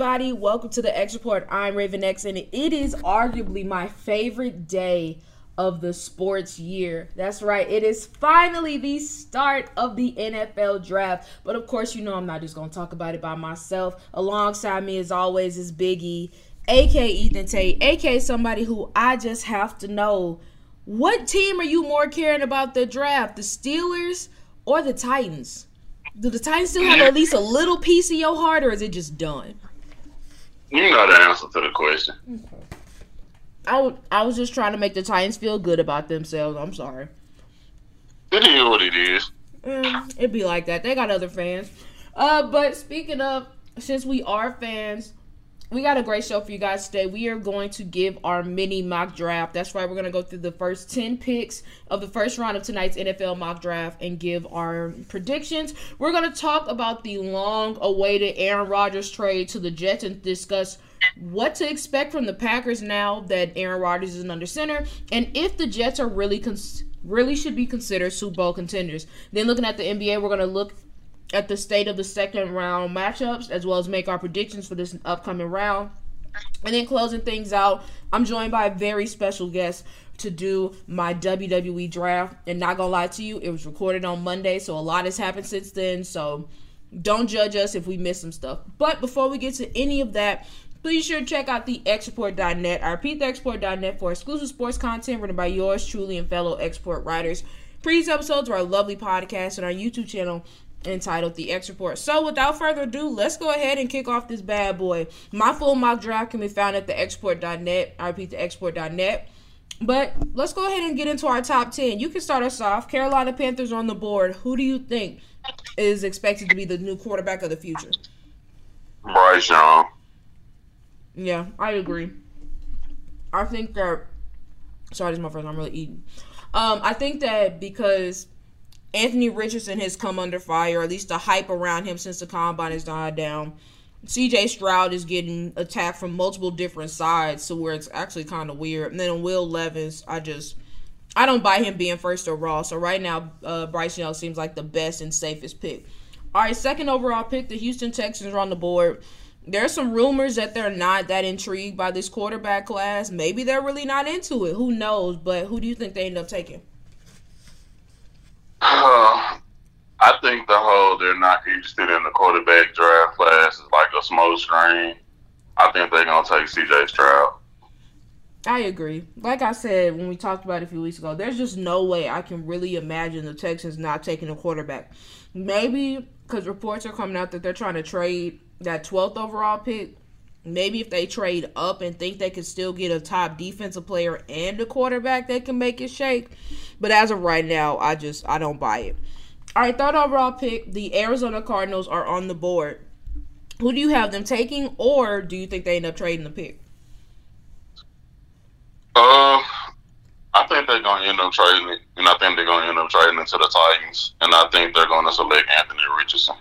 everybody, welcome to the X Report. I'm Raven X, and it is arguably my favorite day of the sports year. That's right, it is finally the start of the NFL draft. But of course, you know I'm not just gonna talk about it by myself. Alongside me, as always, is Biggie, aka Ethan Tate, aka somebody who I just have to know. What team are you more caring about the draft, the Steelers or the Titans? Do the Titans still have at least a little piece of your heart, or is it just done? You know the answer to the question. I, w- I was just trying to make the Titans feel good about themselves. I'm sorry. It is what it is. Mm, it'd be like that. They got other fans. Uh, but speaking of, since we are fans, we got a great show for you guys today. We are going to give our mini mock draft. That's right. We're going to go through the first 10 picks of the first round of tonight's NFL mock draft and give our predictions. We're going to talk about the long awaited Aaron Rodgers trade to the Jets and discuss what to expect from the Packers now that Aaron Rodgers is an under center and if the Jets are really cons- really should be considered Super Bowl contenders. Then looking at the NBA, we're going to look at the state of the second round matchups as well as make our predictions for this upcoming round. And then closing things out, I'm joined by a very special guest to do my WWE draft. And not gonna lie to you, it was recorded on Monday, so a lot has happened since then. So don't judge us if we miss some stuff. But before we get to any of that, please sure check out the xreport.net. I repeat the xreport.net for exclusive sports content written by yours truly and fellow X Report writers. Previous episodes of our lovely podcast and our YouTube channel entitled The X Report. So, without further ado, let's go ahead and kick off this bad boy. My full mock draft can be found at the xreport.net. I repeat, the xreport.net. But let's go ahead and get into our top 10. You can start us off. Carolina Panthers on the board. Who do you think is expected to be the new quarterback of the future? Bryce Young. Yeah, I agree. I think that. Sorry, this is my first time really eating. Um, I think that because Anthony Richardson has come under fire, at least the hype around him since the combine has died down. CJ Stroud is getting attacked from multiple different sides, so where it's actually kind of weird. And then Will Levis, I just I don't buy him being first overall. So right now, uh, Bryce Young seems like the best and safest pick. All right, second overall pick, the Houston Texans are on the board. There's some rumors that they're not that intrigued by this quarterback class. Maybe they're really not into it. Who knows? But who do you think they end up taking? Uh, I think the whole they're not interested in the quarterback draft class is like a smoke screen. I think they're gonna take CJ Stroud. I agree. Like I said when we talked about it a few weeks ago, there's just no way I can really imagine the Texans not taking a quarterback. Maybe because reports are coming out that they're trying to trade that 12th overall pick. Maybe if they trade up and think they could still get a top defensive player and a quarterback that can make it shake. But as of right now, I just I don't buy it. All right, third overall pick, the Arizona Cardinals are on the board. Who do you have them taking, or do you think they end up trading the pick? Uh, I think they're gonna end up trading it, and I think they're gonna end up trading it to the Titans, and I think they're gonna select Anthony Richardson.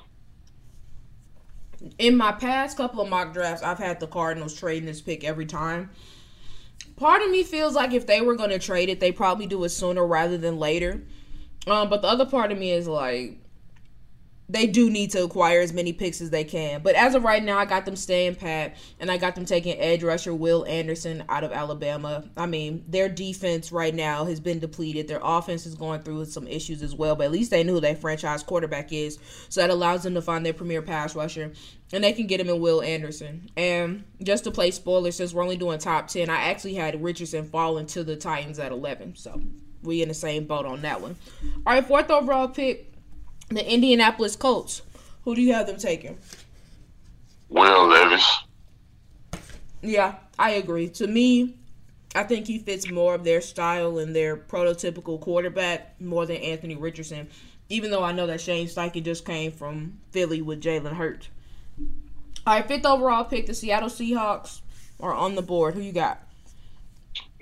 In my past couple of mock drafts, I've had the Cardinals trading this pick every time. Part of me feels like if they were going to trade it, they probably do it sooner rather than later. Um, but the other part of me is like, they do need to acquire as many picks as they can. But as of right now, I got them staying pat, and I got them taking edge rusher Will Anderson out of Alabama. I mean, their defense right now has been depleted. Their offense is going through some issues as well, but at least they know who their franchise quarterback is. So that allows them to find their premier pass rusher, and they can get him in Will Anderson. And just to play spoiler, since we're only doing top 10, I actually had Richardson fall into the Titans at 11. So we in the same boat on that one. All right, fourth overall pick the Indianapolis Colts. Who do you have them taking? Will Levis. Yeah, I agree. To me, I think he fits more of their style and their prototypical quarterback more than Anthony Richardson. Even though I know that Shane Steichen just came from Philly with Jalen Hurts. All right, fifth overall pick, the Seattle Seahawks are on the board. Who you got?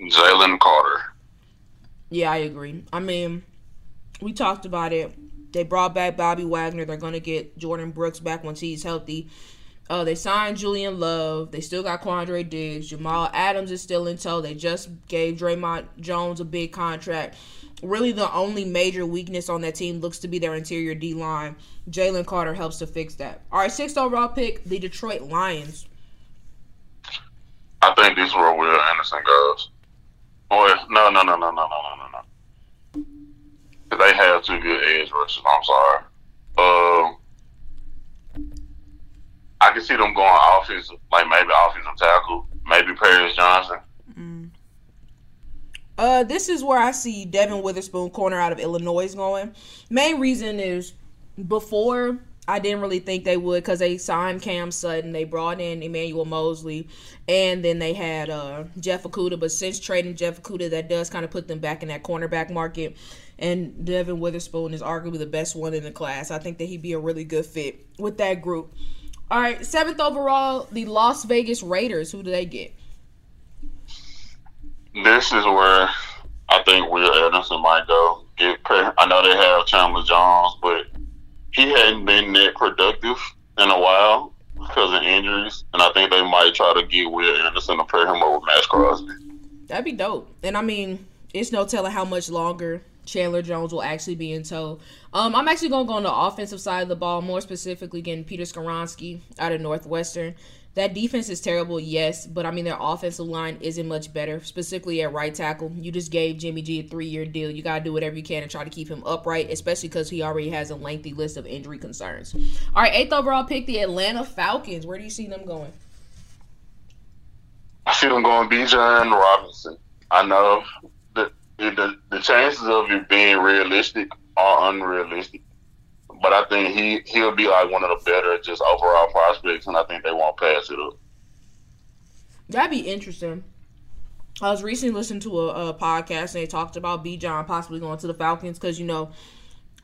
Jalen Carter. Yeah, I agree. I mean, we talked about it they brought back Bobby Wagner. They're going to get Jordyn Brooks back once he's healthy. Uh, they signed Julian Love. They still got Quandre Diggs. Jamal Adams is still in tow. They just gave Dre'Mont Jones a big contract. really the only major weakness on that team looks to be their interior D line. Jalen Carter helps to fix that. All right, sixth overall pick, the Detroit Lions. I think this is where Will Anderson goes. Boy, no, no, no, no, no, no, no, no. They have two good edge rushers. I'm sorry. Um, I can see them going offensive, like maybe offensive tackle, maybe Paris Johnson. Mm. Uh, this is where I see Devon Witherspoon, corner out of Illinois, going. Main reason is before I didn't really think they would because they signed Cam Sutton, they brought in Emmanuel Moseley, and then they had uh, Jeff Okudah. But since trading Jeff Okudah, that does kind of put them back in that cornerback market. And Devon Witherspoon is arguably the best one in the class. I think that he'd be a really good fit with that group. All right, seventh overall, the Las Vegas Raiders. Who do they get? This is where I think Will Anderson might go. Get I know they have Chandler Jones, but he hadn't been that productive in a while because of injuries, and I think they might try to get Will Anderson to pair him up with Maxx Crosby. That'd be dope. And I mean, it's no telling how much longer Chandler Jones will actually be in tow. Um, I'm actually going to go on the offensive side of the ball, more specifically getting Peter Skoronski out of Northwestern. That defense is terrible, yes, but I mean their offensive line isn't much better, specifically at right tackle. You just gave Jimmy G a three-year deal. You gotta do whatever you can to try to keep him upright, especially because he already has a lengthy list of injury concerns. All right, eighth overall pick, the Atlanta Falcons. Where do you see them going? I see them going Bijan Robinson. I know the, the chances of it being realistic are unrealistic but I think he he'll be like one of the better just overall prospects, and I think they won't pass it up. That'd be interesting. I was recently listening to a, a podcast and they talked about Bijan possibly going to the Falcons because you know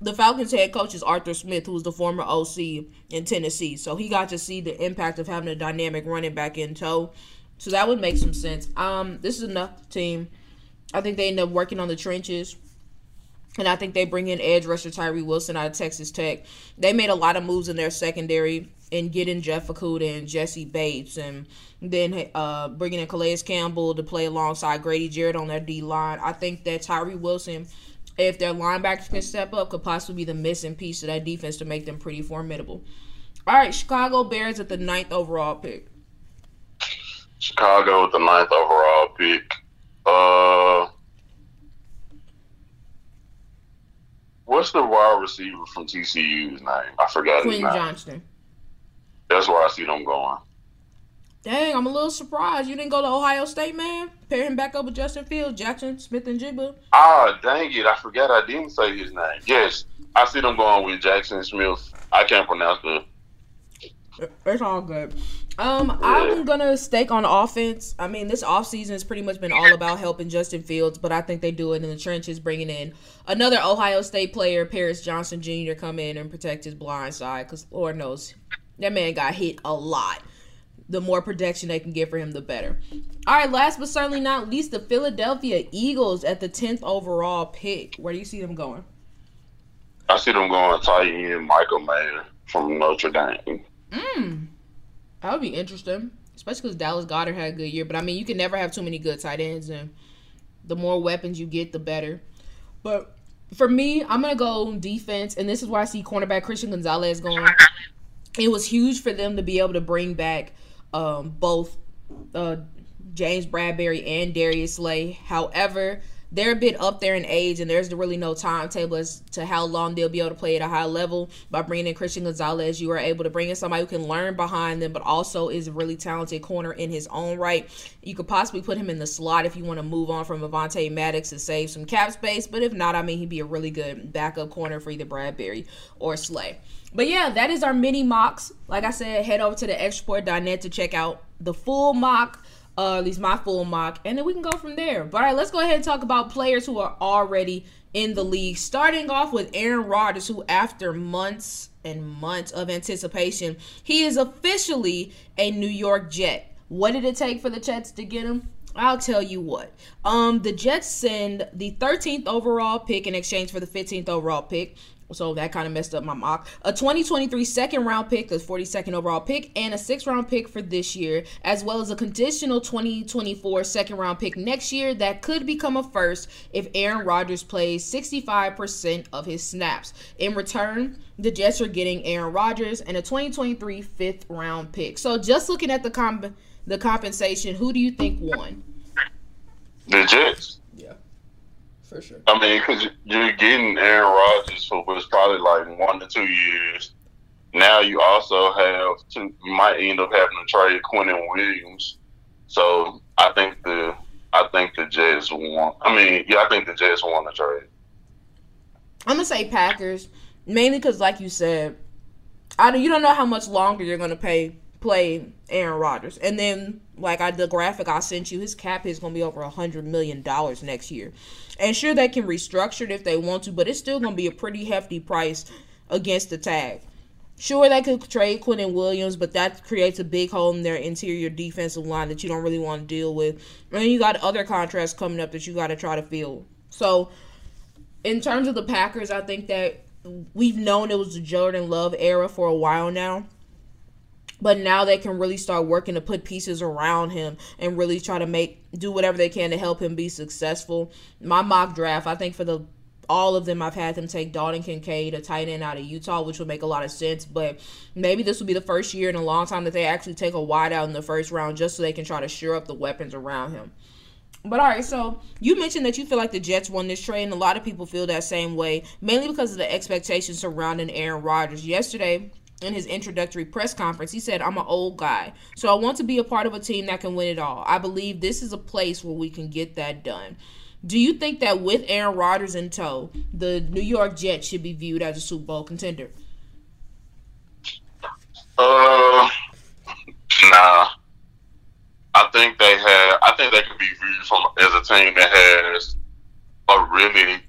the Falcons head coach is Arthur Smith, who's the former OC in Tennessee, so he got to see the impact of having a dynamic running back in tow. So that would make some sense. Um, this is enough team. I think they end up working on the trenches. And I think they bring in edge rusher Tyree Wilson out of Texas Tech. They made a lot of moves in their secondary in getting Jeff Okudah and Jessie Bates, and then uh, bringing in Calais Campbell to play alongside Grady Jarrett on their D line. I think that Tyree Wilson, if their linebackers can step up, could possibly be the missing piece of that defense to make them pretty formidable. All right, Chicago Bears at the ninth overall pick. Chicago with the ninth overall pick. Uh, What's the wide receiver from TCU's name? I forgot Quinn his name. Johnston. That's where I see them going. Dang, I'm a little surprised you didn't go to Ohio State, man. Pair him back up with Justin Fields, Jackson Smith-Njigba. Ah, dang it! I forgot I didn't say his name. Yes, I see them going with Jackson Smith. I can't pronounce the. It's all good. Um, I'm gonna stake on offense. I mean, this offseason has pretty much been all about helping Justin Fields, but I think they do it in the trenches, bringing in another Ohio State player, Paris Johnson Jr., come in and protect his blind side. Because Lord knows that man got hit a lot. The more protection they can get for him, the better. All right, last but certainly not least, the Philadelphia Eagles at the 10th overall pick. Where do you see them going? I see them going tight end Michael Mayer from Notre Dame. Hmm. That would be interesting, especially because Dallas Goedert had a good year. But I mean, you can never have too many good tight ends, and the more weapons you get, the better. But for me, I'm gonna go defense, and this is why I see cornerback Christian Gonzalez going. It was huge for them to be able to bring back um, both uh, James Bradberry and Darius Slay. However, they're a bit up there in age, and there's really no timetable as to how long they'll be able to play at a high level. By bringing in Christian Gonzalez, you are able to bring in somebody who can learn behind them, but also is a really talented corner in his own right. You could possibly put him in the slot if you want to move on from Avonte Maddox to save some cap space, but if not, I mean, he'd be a really good backup corner for either Bradberry or Slay. But yeah, that is our mini mocks. Like I said, head over to the xreport.net to check out the full mock uh, at least my full mock, and then we can go from there. But all right, let's go ahead and talk about players who are already in the league. Starting off with Aaron Rodgers, who after months and months of anticipation, he is officially a New York Jet. What did it take for the Jets to get him? I'll tell you what. Um, the Jets send the 13th overall pick in exchange for the 15th overall pick. So that kind of messed up my mock. A 2023 second round pick, the 42nd overall pick, and a sixth round pick for this year, as well as a conditional 2024 second round pick next year that could become a first if Aaron Rodgers plays 65% of his snaps. In return, the Jets are getting Aaron Rodgers and a 2023 fifth round pick. So just looking at the comp- the compensation, who do you think won? The Jets. Yeah, for sure. I mean, because you're getting Aaron Rodgers for what's probably like one to two years. Now you also have to, you might end up having to trade Quinnen Williams. So I think the I think the Jets won. I mean, yeah, I think the Jets won the trade. I'm gonna say Packers, mainly because, like you said, I don't, you don't know how much longer you're gonna pay play Aaron Rodgers, and then like I the graphic I sent you, his cap is gonna be over a hundred million dollars next year, and sure they can restructure it if they want to, but it's still gonna be a pretty hefty price against the tag. Sure, they could trade Quinnen Williams, but that creates a big hole in their interior defensive line that you don't really want to deal with. And you got other contracts coming up that you got to try to fill. So, in terms of the Packers, I think that we've known it was the Jordan Love era for a while now. But now they can really start working to put pieces around him and really try to make do whatever they can to help him be successful. My mock draft, I think for the all of them, I've had them take Dalton Kincaid, a tight end out of Utah, which would make a lot of sense. But maybe this will be the first year in a long time that they actually take a wide out in the first round just so they can try to shore up the weapons around him. But all right, so you mentioned that you feel like the Jets won this trade, and a lot of people feel that same way, mainly because of the expectations surrounding Aaron Rodgers. Yesterday, in his introductory press conference, he said, I'm an old guy, so I want to be a part of a team that can win it all. I believe this is a place where we can get that done. Do you think that with Aaron Rodgers in tow, the New York Jets should be viewed as a Super Bowl contender? Uh, nah. I think they have. I think they could be viewed from as a team that has a really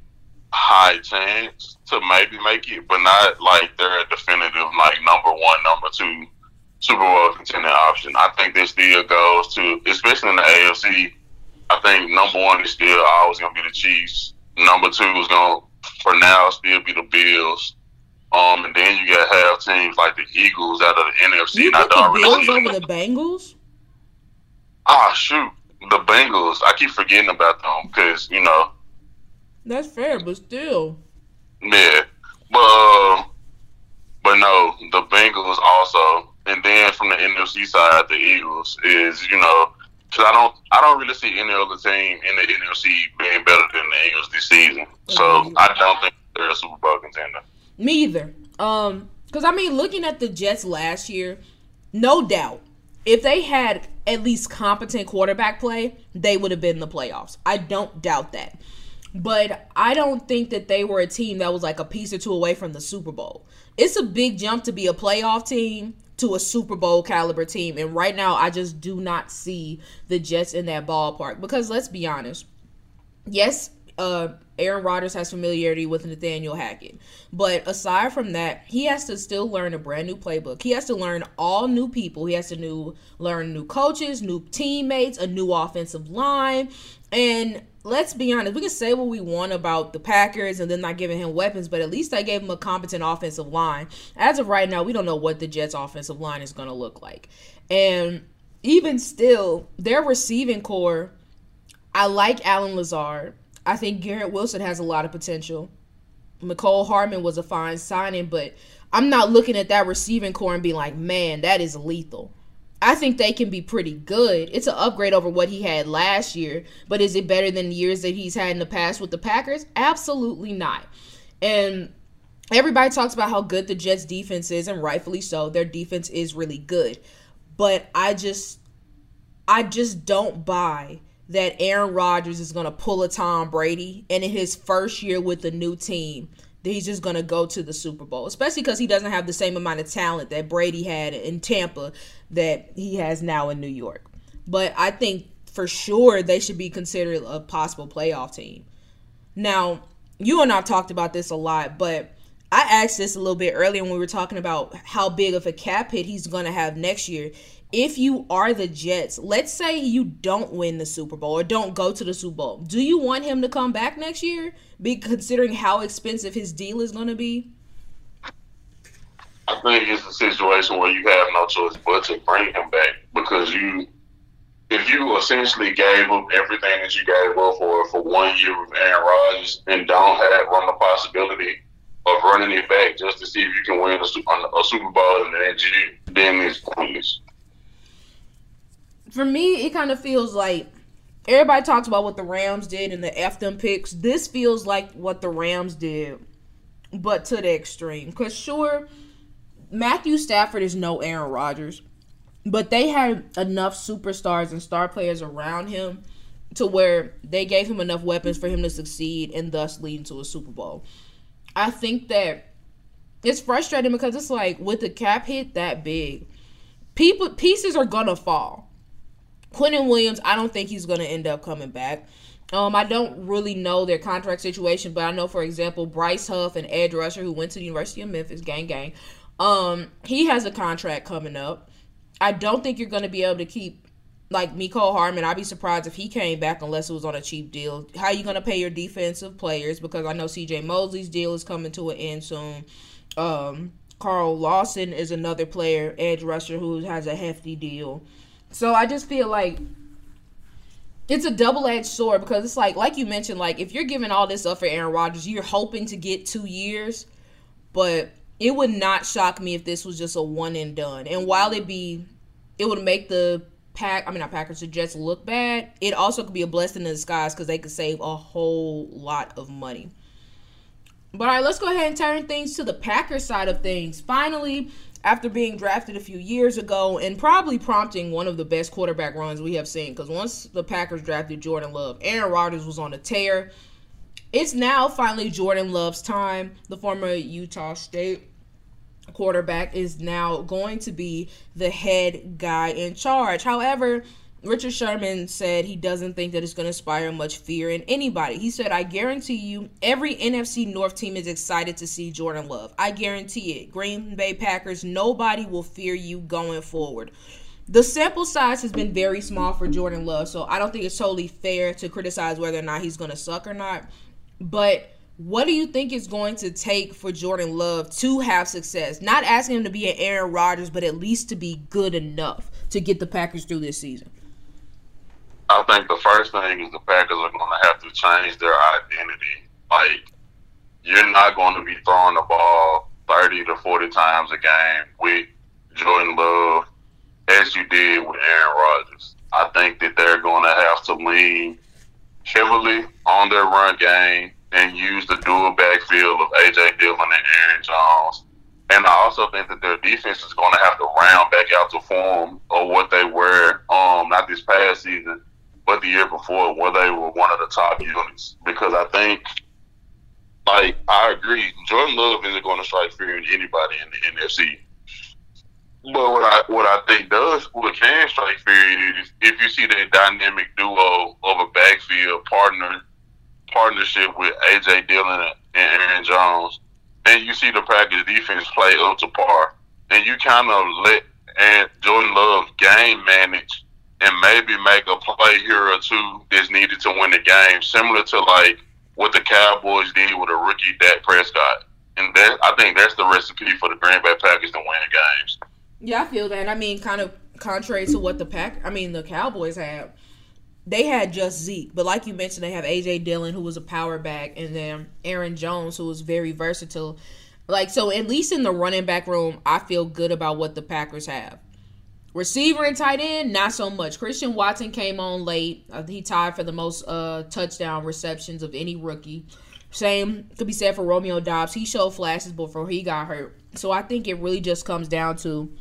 high chance to maybe make it, but not like they're a definitive like number one, number two Super Bowl contender option. I think this still goes to, especially in the AFC. I think number one is still always going to be the Chiefs. Number two is going to, for now, still be the Bills. Um, and then you got have teams like the Eagles out of the NFC. You put the Bills over the Bengals? Ah, shoot, the Bengals. I keep forgetting about them because you know. That's fair, but still. Yeah, but uh, but no, the Bengals also, and then from the NFC side, the Eagles is you know because I don't I don't really see any other team in the NFC being better than the Eagles this season. So mm-hmm. I don't think they're a Super Bowl contender. Me either. Um, because I mean, looking at the Jets last year, no doubt, if they had at least competent quarterback play, they would have been in the playoffs. I don't doubt that. But I don't think that they were a team that was like a piece or two away from the Super Bowl. It's a big jump to be a playoff team to a Super Bowl caliber team. And right now, I just do not see the Jets in that ballpark. Because let's be honest. Yes, uh, Aaron Rodgers has familiarity with Nathaniel Hackett. But aside from that, he has to still learn a brand new playbook. He has to learn all new people. He has to new learn new coaches, new teammates, a new offensive line. And let's be honest, we can say what we want about the Packers and then not giving him weapons, but at least I gave him a competent offensive line. As of right now, we don't know what the Jets offensive line is going to look like. And even still, their receiving corps, I like Allen Lazard. I think Garrett Wilson has a lot of potential. Mecole Hardman was a fine signing, but I'm not looking at that receiving corps and being like, man, that is lethal. I think they can be pretty good. It's an upgrade over what he had last year, but is it better than the years that he's had in the past with the Packers? Absolutely not. And everybody talks about how good the Jets defense is, and rightfully so. Their defense is really good. But I just I just don't buy that Aaron Rodgers is going to pull a Tom Brady and in his first year with the new team he's just going to go to the Super Bowl, especially because he doesn't have the same amount of talent that Brady had in Tampa that he has now in New York. But I think for sure they should be considered a possible playoff team. Now, you and I talked about this a lot, but I asked this a little bit earlier when we were talking about how big of a cap hit he's going to have next year if you are the Jets, let's say you don't win the Super Bowl or don't go to the Super Bowl, do you want him to come back next year? Be considering how expensive his deal is going to be. I think it's a situation where you have no choice but to bring him back because you, if you essentially gave up everything that you gave up for for one year with Aaron Rodgers and don't have run the possibility of running it back just to see if you can win a, a Super Bowl in the year, then it's pointless. For me, it kind of feels like everybody talks about what the Rams did and the F them picks. This feels like what the Rams did, but to the extreme. Because sure Matthew Stafford is no Aaron Rodgers, but they had enough superstars and star players around him to where they gave him enough weapons for him to succeed and thus lead to a Super Bowl. I think that it's frustrating because it's like with a cap hit that big, people pieces are gonna fall. Quinnen Williams, I don't think he's gonna end up coming back. Um, I don't really know their contract situation, but I know, for example, Bryce Huff, an edge rusher who went to the University of Memphis, gang gang, um, he has a contract coming up. I don't think you're going to be able to keep like Mecole Hardman. I'd be surprised if he came back unless it was on a cheap deal. How are you going to pay your defensive players? Because I know C.J. Mosley's deal is coming to an end soon. Um, Carl Lawson is another player, edge rusher, who has a hefty deal. So I just feel like it's a double edged sword because it's like, like you mentioned, like if you're giving all this up for Aaron Rodgers, you're hoping to get two years, but it would not shock me if this was just a one and done. And while it be, it would make the pack, I mean not Packers, the Jets look bad. It also could be a blessing in disguise because they could save a whole lot of money. But all right, let's go ahead and turn things to the Packers side of things. Finally, after being drafted a few years ago and probably prompting one of the best quarterback runs we have seen, because once the Packers drafted Jordan Love, Aaron Rodgers was on a tear. It's now finally Jordan Love's time. The former Utah State quarterback is now going to be the head guy in charge. However, Richard Sherman said he doesn't think that it's going to inspire much fear in anybody. He said, I guarantee you, every NFC North team is excited to see Jordan Love. I guarantee it. Green Bay Packers, nobody will fear you going forward. The sample size has been very small for Jordan Love, so I don't think it's totally fair to criticize whether or not he's going to suck or not. But what do you think it's going to take for Jordan Love to have success? Not asking him to be an Aaron Rodgers, but at least to be good enough to get the Packers through this season. I think the first thing is the Packers are going to have to change their identity. Like, you're not going to be throwing the ball 30 to 40 times a game with Jordan Love as you did with Aaron Rodgers. I think that they're going to have to lean heavily on their run game and use the dual backfield of AJ Dillon and Aaron Jones. And I also think that their defense is going to have to round back out to form of what they were, um, not this past season, but the year before, where they were one of the top units. Because I think, like, I agree, Jordan Love isn't going to strike fear in anybody in the NFC. But what I what I think does what can strike fear is if you see that dynamic duo of a backfield partner partnership with AJ Dillon and Aaron Jones, and you see the Packers defense play up to par, and you kind of let and Jordan Love game manage and maybe make a play here or two that's needed to win the game, similar to like what the Cowboys did with a rookie Dak Prescott. And that I think that's the recipe for the Green Bay Packers to win games. Yeah, I feel that. I mean, kind of contrary to what the pack, I mean, the Cowboys have. They had just Zeke, but like you mentioned, they have AJ Dillon, who was a power back, and then Aaron Jones, who was very versatile. Like so, at least in the running back room, I feel good about what the Packers have. Receiver and tight end, not so much. Christian Watson came on late. Uh, he tied for the most uh, touchdown receptions of any rookie. Same could be said for Romeo Doubs. He showed flashes before he got hurt. So I think it really just comes down to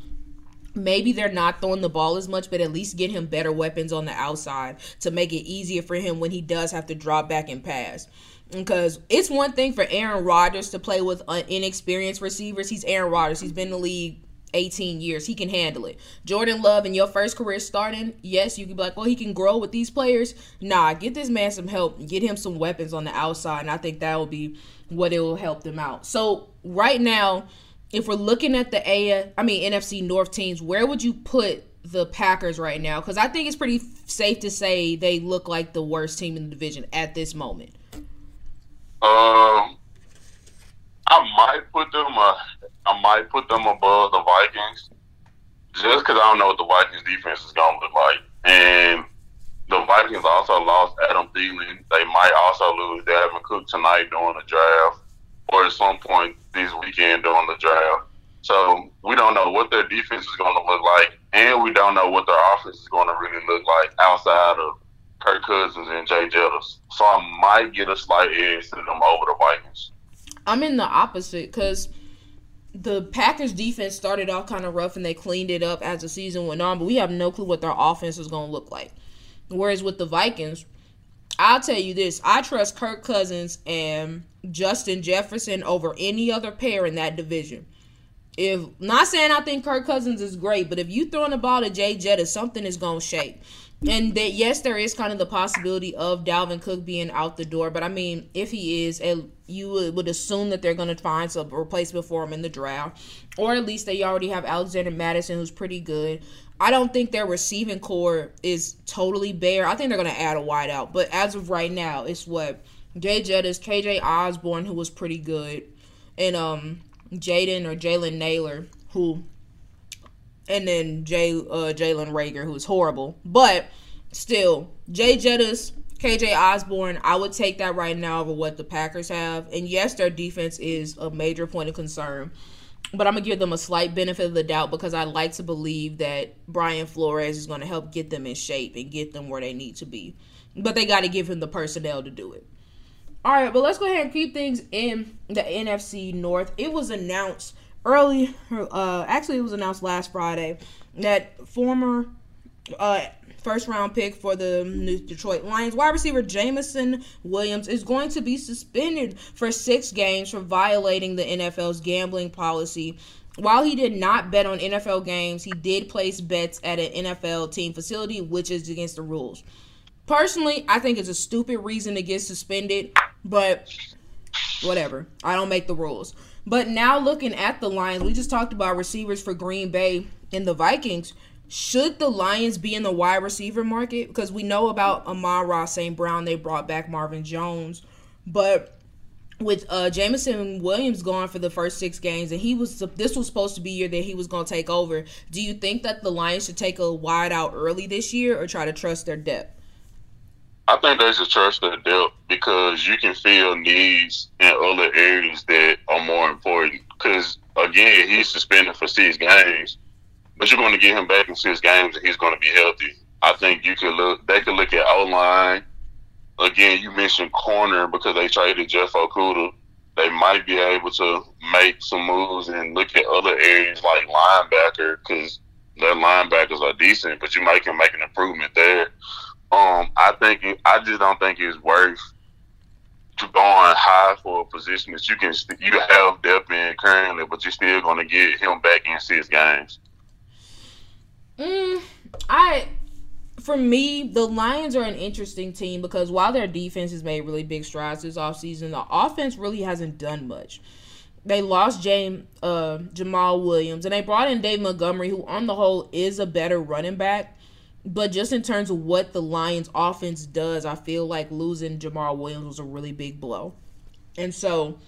maybe they're not throwing the ball as much, but at least get him better weapons on the outside to make it easier for him when he does have to drop back and pass. Because it's one thing for Aaron Rodgers to play with inexperienced receivers. He's Aaron Rodgers. He's been in the league 18 years. He can handle it. Jordan Love in your first career starting, yes, you can be like, well, he can grow with these players. Nah, get this man some help. Get him some weapons on the outside. And I think that will be what it will help them out. So right now, if we're looking at the A, I mean NFC North teams, where would you put the Packers right now? Because I think it's pretty safe to say they look like the worst team in the division at this moment. Um, I might put them. Uh, I might put them above the Vikings, just because I don't know what the Vikings defense is going to look like, and the Vikings also lost Adam Thielen. They might also lose Dalvin Cook tonight during the draft, or at some point this weekend during the draft. So we don't know what their defense is going to look like, and we don't know what their offense is going to really look like outside of Kirk Cousins and Jay Jettis. So I might get a slight edge to them over the Vikings. I'm in the opposite because the Packers defense started off kind of rough and they cleaned it up as the season went on, but we have no clue what their offense is going to look like. Whereas with the Vikings, I'll tell you this I trust Kirk Cousins and Justin Jefferson over any other pair in that division if not saying I think Kirk Cousins is great, but if you throwing the ball to Jay Jettis, something is gonna shake. And that yes, there is kind of the possibility of Dalvin Cook being out the door, but I mean, if he is, you would, assume that they're going to find some replacement for him in the draft, or at least they already have Alexander Mattison, who's pretty good. I don't think their receiving corps is totally bare. I think they're going to add a wideout, but as of right now, it's what Jay Jettis, KJ Osborn, who was pretty good, and um Jaden or Jalen Nailor, who, and then Jay uh, Jalen Reagor, who's horrible. But still, Jay Jettis, KJ Osborn, I would take that right now over what the Packers have. And yes, their defense is a major point of concern. But I'm gonna give them a slight benefit of the doubt because I like to believe that Brian Flores is gonna help get them in shape and get them where they need to be. But they got to give him the personnel to do it. All right, but let's go ahead and keep things in the NFC North. It was announced early, uh, actually, it was announced last Friday that former uh, first round pick for the new Detroit Lions wide receiver Jameson Williams is going to be suspended for six games for violating the NFL's gambling policy. While he did not bet on NFL games, he did place bets at an NFL team facility, which is against the rules. Personally, I think it's a stupid reason to get suspended. But whatever. I don't make the rules. But now looking at the Lions, we just talked about receivers for Green Bay and the Vikings. Should the Lions be in the wide receiver market? Because we know about Amon-Ra St. Brown, they brought back Marvin Jones. But with uh Jameson Williams gone for the first six games, and he was this was supposed to be year that he was going to take over. Do you think that the Lions should take a wide out early this year, or try to trust their depth? I think they should trust their depth because you can feel needs in other areas that are more important. Because again, he's suspended for six games, but you're going to get him back in six games, and he's going to be healthy. I think you could look. They could look at O line. Again, you mentioned corner because they traded Jeff Okudah. They might be able to make some moves and look at other areas like linebacker because their linebackers are decent, but you might can make an improvement there. Um, I think I just don't think it's worth to going high for a position that you can you have depth in currently, but you're still going to get him back in six games. Mm, I for me, the Lions are an interesting team because while their defense has made really big strides this offseason, the offense really hasn't done much. They lost James uh, Jamaal Williams and they brought in Dave Montgomery, who on the whole is a better running back. But just in terms of what the Lions offense does, I feel like losing Jamaal Williams was a really big blow. And so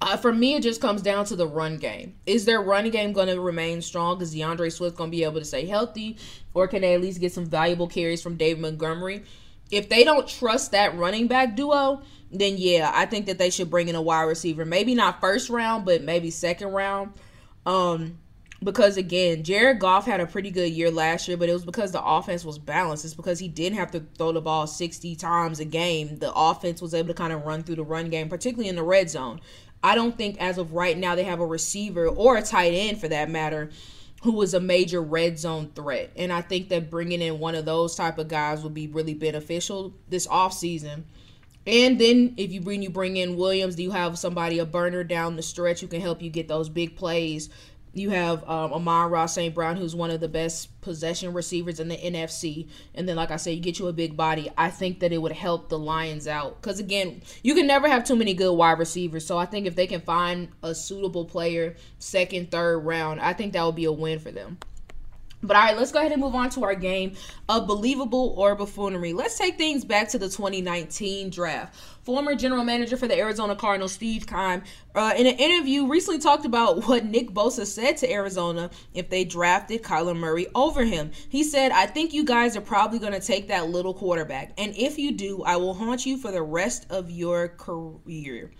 uh, for me, it just comes down to the run game. Is their run game going to remain strong? Is D'Andre Swift going to be able to stay healthy? Or can they at least get some valuable carries from Dave Montgomery? If they don't trust that running back duo, then yeah, I think that they should bring in a wide receiver. Maybe not first round, but maybe second round. Um, because again, Jared Goff had a pretty good year last year, but it was because the offense was balanced. It's because he didn't have to throw the ball 60 times a game. The offense was able to kind of run through the run game, particularly in the red zone. I don't think as of right now they have a receiver or a tight end for that matter who is a major red zone threat. And I think that bringing in one of those type of guys would be really beneficial this offseason. And then if you bring you bring in Williams, do you have somebody a burner down the stretch who can help you get those big plays you have um, Amon-Ra St. Brown, who's one of the best possession receivers in the NFC. And then, like I said, you get you a big body. I think that it would help the Lions out. Because, again, you can never have too many good wide receivers. So I think if they can find a suitable player second, third round, I think that would be a win for them. But all right, let's go ahead and move on to our game of believable or buffoonery. Let's take things back to the 2019 draft. Former general manager for the Arizona Cardinals, Steve Keim, uh, in an interview recently talked about what Nick Bosa said to Arizona if they drafted Kyler Murray over him. He said, I think you guys are probably going to take that little quarterback. And if you do, I will haunt you for the rest of your career.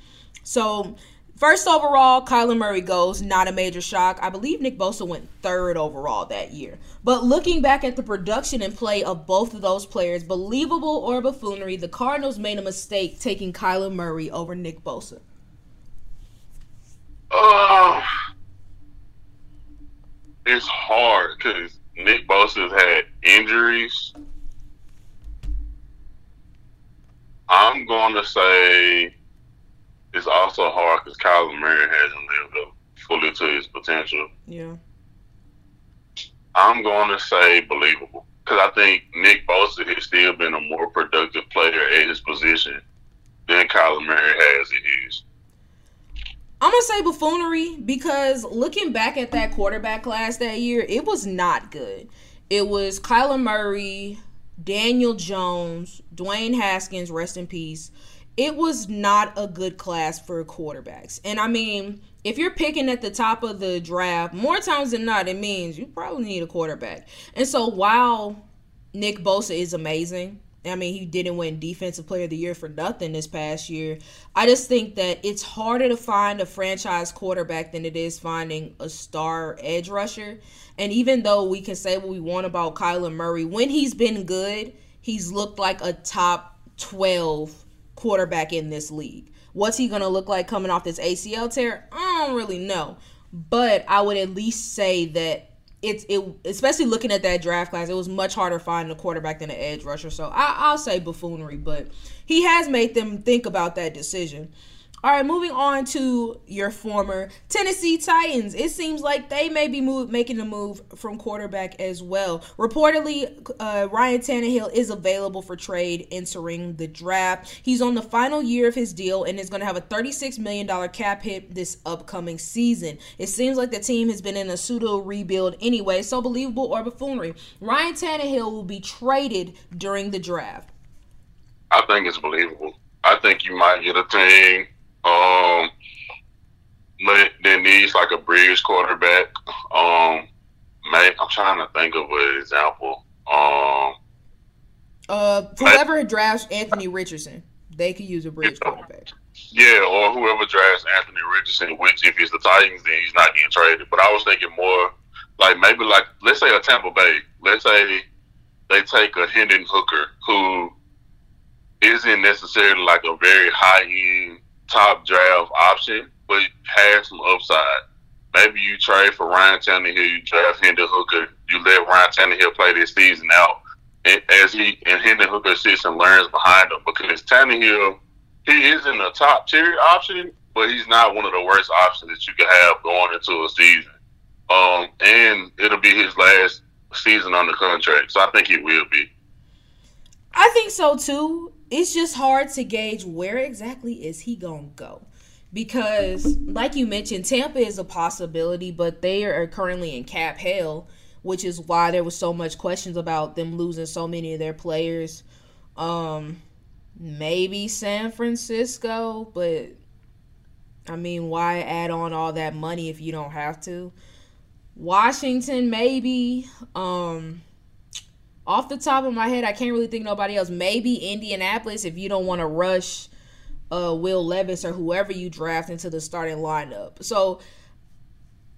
So First overall, Kyler Murray goes, not a major shock. I believe Nick Bosa went third overall that year. But looking back at the production and play of both of those players, believable or buffoonery, the Cardinals made a mistake taking Kyler Murray over Nick Bosa. Uh, it's hard because Nick Bosa's had injuries. I'm going to say it's also hard because Kyler Murray hasn't lived up fully to his potential. Yeah. I'm going to say believable because I think Nick Bosa has still been a more productive player at his position than Kyler Murray has at his. I'm gonna say buffoonery because looking back at that quarterback class that year, it was not good. It was Kyler Murray, Daniel Jones, Dwayne Haskins, rest in peace, it was not a good class for quarterbacks. And I mean, if you're picking at the top of the draft, more times than not, it means you probably need a quarterback. And so while Nick Bosa is amazing, I mean, he didn't win Defensive Player of the Year for nothing this past year. I just think that it's harder to find a franchise quarterback than it is finding a star edge rusher. And even though we can say what we want about Kyler Murray, when he's been good, he's looked like a top 12 quarterback in this league. What's he going to look like coming off this ACL tear? I don't really know. But I would at least say that it's it especially looking at that draft class, it was much harder finding a quarterback than an edge rusher. So I, I'll say buffoonery, but he has made them think about that decision. All right, moving on to your former Tennessee Titans. It seems like they may be move, making a move from quarterback as well. Reportedly, uh, Ryan Tannehill is available for trade entering the draft. He's on the final year of his deal and is going to have a $36 million cap hit this upcoming season. It seems like the team has been in a pseudo rebuild anyway, so believable or buffoonery. Ryan Tannehill will be traded during the draft. I think it's believable. I think you might get a team um, that needs like a bridge quarterback. Um, may, I'm trying to think of an example. Um, uh, whoever drafts Anthony Richardson, they could use a bridge yeah, quarterback. Yeah, or whoever drafts Anthony Richardson, which if it's the Titans, then he's not getting traded. But I was thinking more like maybe like let's say a Tampa Bay. Let's say they take a Hendon Hooker who isn't necessarily like a very high end top draft option, but has some upside. Maybe you trade for Ryan Tannehill, you draft Hendon Hooker, you let Ryan Tannehill play this season out as he and Hendon Hooker sits and learns behind him because Tannehill, he isn't a top tier option, but he's not one of the worst options that you can have going into a season. Um, and it'll be his last season on the contract, so I think it will be. I think so too it's just hard to gauge where exactly is he gonna go. Because like you mentioned tampa is a possibility but they are currently in cap hell which is why there was so much questions about them losing so many of their players. Um maybe san francisco but i mean why add on all that money if you don't have to? Washington maybe. Um off the top of my head, I can't really think nobody else. Maybe Indianapolis if you don't want to rush uh, Will Levis or whoever you draft into the starting lineup. So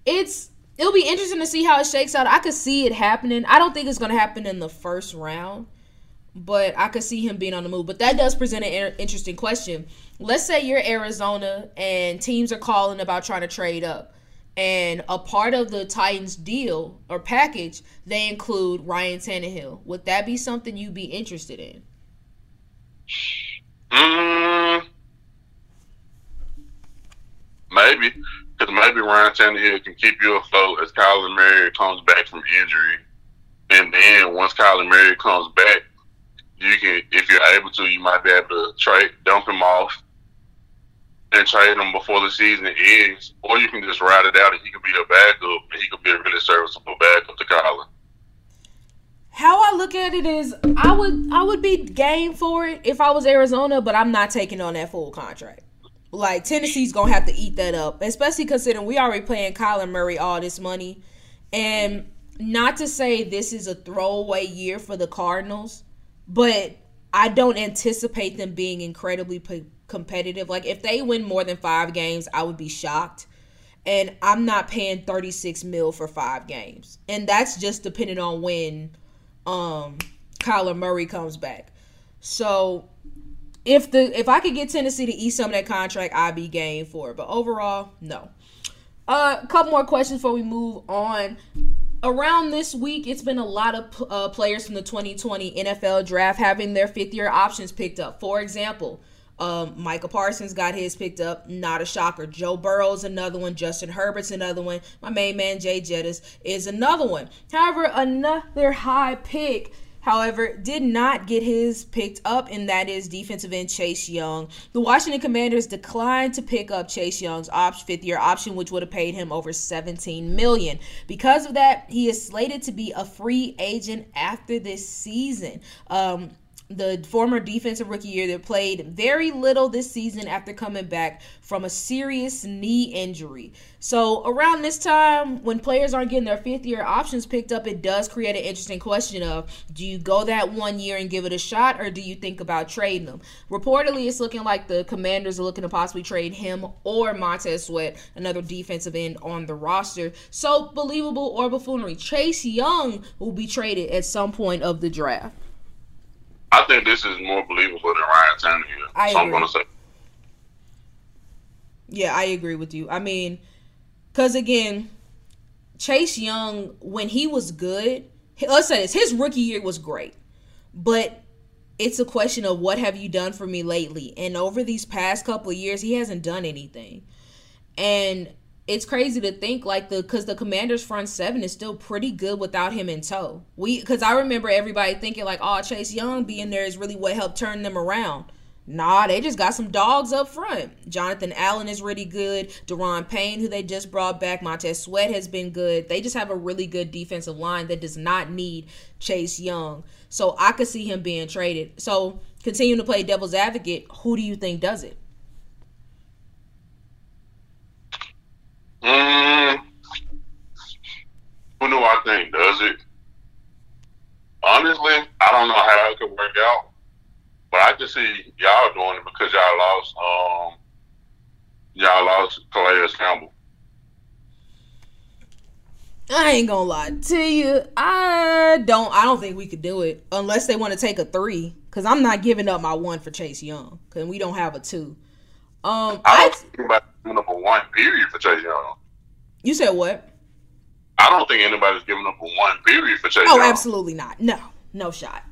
it's it'll be interesting to see how it shakes out. I could see it happening. I don't think it's going to happen in the first round, but I could see him being on the move. But that does present an interesting question. Let's say you're Arizona and teams are calling about trying to trade up and a part of the Titans deal or package, they include Ryan Tannehill. Would that be something you'd be interested in? Mm, maybe, because maybe Ryan Tannehill can keep you afloat as Kyler Murray comes back from injury, and then once Kyler Murray comes back, you can, if you're able to, you might be able to trade, dump him off, and trade him before the season ends, or you can just ride it out and he could be a backup and he could be a really serviceable backup to Kyler. How I look at it is I would I would be game for it if I was Arizona, but I'm not taking on that full contract. Like Tennessee's gonna have to eat that up, especially considering we already paying Kyler Murray all this money, and not to say this is a throwaway year for the Cardinals, but I don't anticipate them being incredibly competitive. Like if they win more than five games, I would be shocked. And I'm not paying 36 mil for five games, and that's just depending on when um Kyler Murray comes back. So if the if I could get Tennessee to eat some of that contract, I'd be game for it. But overall, no. Uh, a couple more questions before we move on around this week, it's been a lot of uh, players from the 2020 NFL draft having their fifth year options picked up. For example, um, Micah Parsons got his picked up. Not a shocker. Joe Burrow's another one. Justin Herbert's another one. My main man, Jay Jettis, is another one. However, another high pick however, did not get his picked up, and that is defensive end Chase Young. The Washington Commanders declined to pick up Chase Young's op- fifth year option, which would have paid him over 17 million. Because of that, he is slated to be a free agent after this season. Um, the former defensive rookie year that played very little this season after coming back from a serious knee injury. So, around this time, when players aren't getting their fifth year options picked up, it does create an interesting question of do you go that one year and give it a shot, or do you think about trading them? Reportedly, it's looking like the commanders are looking to possibly trade him or Montez Sweat, another defensive end on the roster. So, believable or buffoonery. Chase Young will be traded at some point of the draft. I think this is more believable than Ryan Tannehill. I so agree. I'm gonna say. Yeah, I agree with you. I mean, because again, Chase Young, when he was good, let's say this, his rookie year was great, but it's a question of what have you done for me lately? And over these past couple of years, he hasn't done anything. And it's crazy to think like the because the commander's front seven is still pretty good without him in tow. We because i remember everybody thinking like oh chase young being there is really what helped turn them around. Nah they just got some dogs up front. Jonathan allen is really good. Daron payne who they just brought back montez sweat has been good. They just have a really good defensive line that does not need chase young. So i could see him being traded. So continuing to play devil's advocate who do you think does it Mm, who do I think does it? Honestly, I don't know how it could work out, but I can see y'all doing it because y'all lost. Um, y'all lost Calais Campbell. I ain't gonna lie to you. I don't. I don't think we could do it unless they want to take a three. Cause I'm not giving up my one for Chase Young. Cause we don't have a two. Um, I don't I, think anybody's giving up a one period for Chase Young. You said what? I don't think anybody's giving up a one period for Chase. Oh, Young. absolutely not. No, no shot.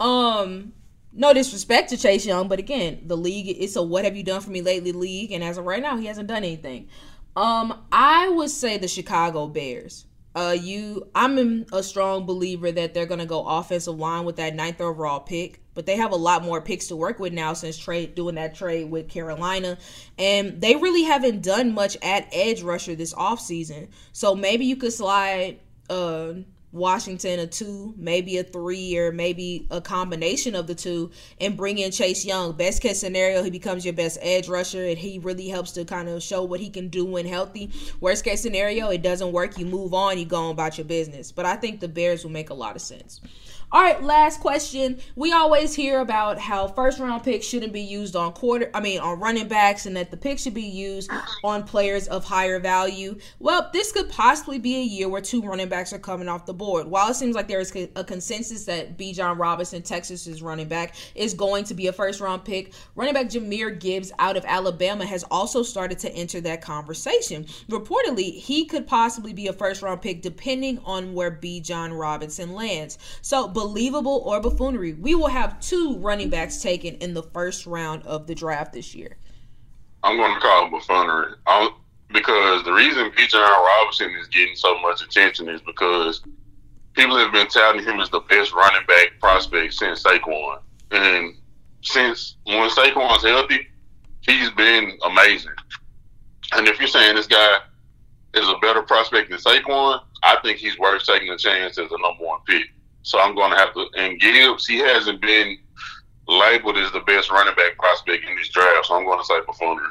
Um, no disrespect to Chase Young, but again, the league it's a what have you done for me lately league, and as of right now, he hasn't done anything. Um, I would say the Chicago Bears. Uh, you, I'm a strong believer that they're gonna go offensive line with that ninth overall pick, but they have a lot more picks to work with now since trade doing that trade with Carolina, and they really haven't done much at edge rusher this offseason. So maybe you could slide uh Washington a two, maybe a three, or maybe a combination of the two, and bring in Chase Young. Best case scenario, he becomes your best edge rusher, and he really helps to kind of show what he can do when healthy. Worst case scenario, it doesn't work, you move on, you go on about your business. But I think the Bears will make a lot of sense. All right, last question. We always hear about how first round picks shouldn't be used on quarter I mean on running backs and that the pick should be used on players of higher value. Well, this could possibly be a year where two running backs are coming off the board. While it seems like there is a consensus that Bijan Robinson, Texas's running back, is going to be a first round pick, running back Jahmyr Gibbs out of Alabama has also started to enter that conversation. Reportedly, he could possibly be a first round pick depending on where Bijan Robinson lands. So, believable or buffoonery, we will have two running backs taken in the first round of the draft this year. I'm going to call it buffoonery I'm, because the reason Bijan Robinson is getting so much attention is because people have been touting him as the best running back prospect since Saquon. And since when Saquon's healthy, he's been amazing. And if you're saying this guy is a better prospect than Saquon, I think he's worth taking a chance as a number one pick. So I'm going to have to. And Gibbs, he hasn't been labeled as the best running back prospect in this draft, so I'm going to say buffoonery.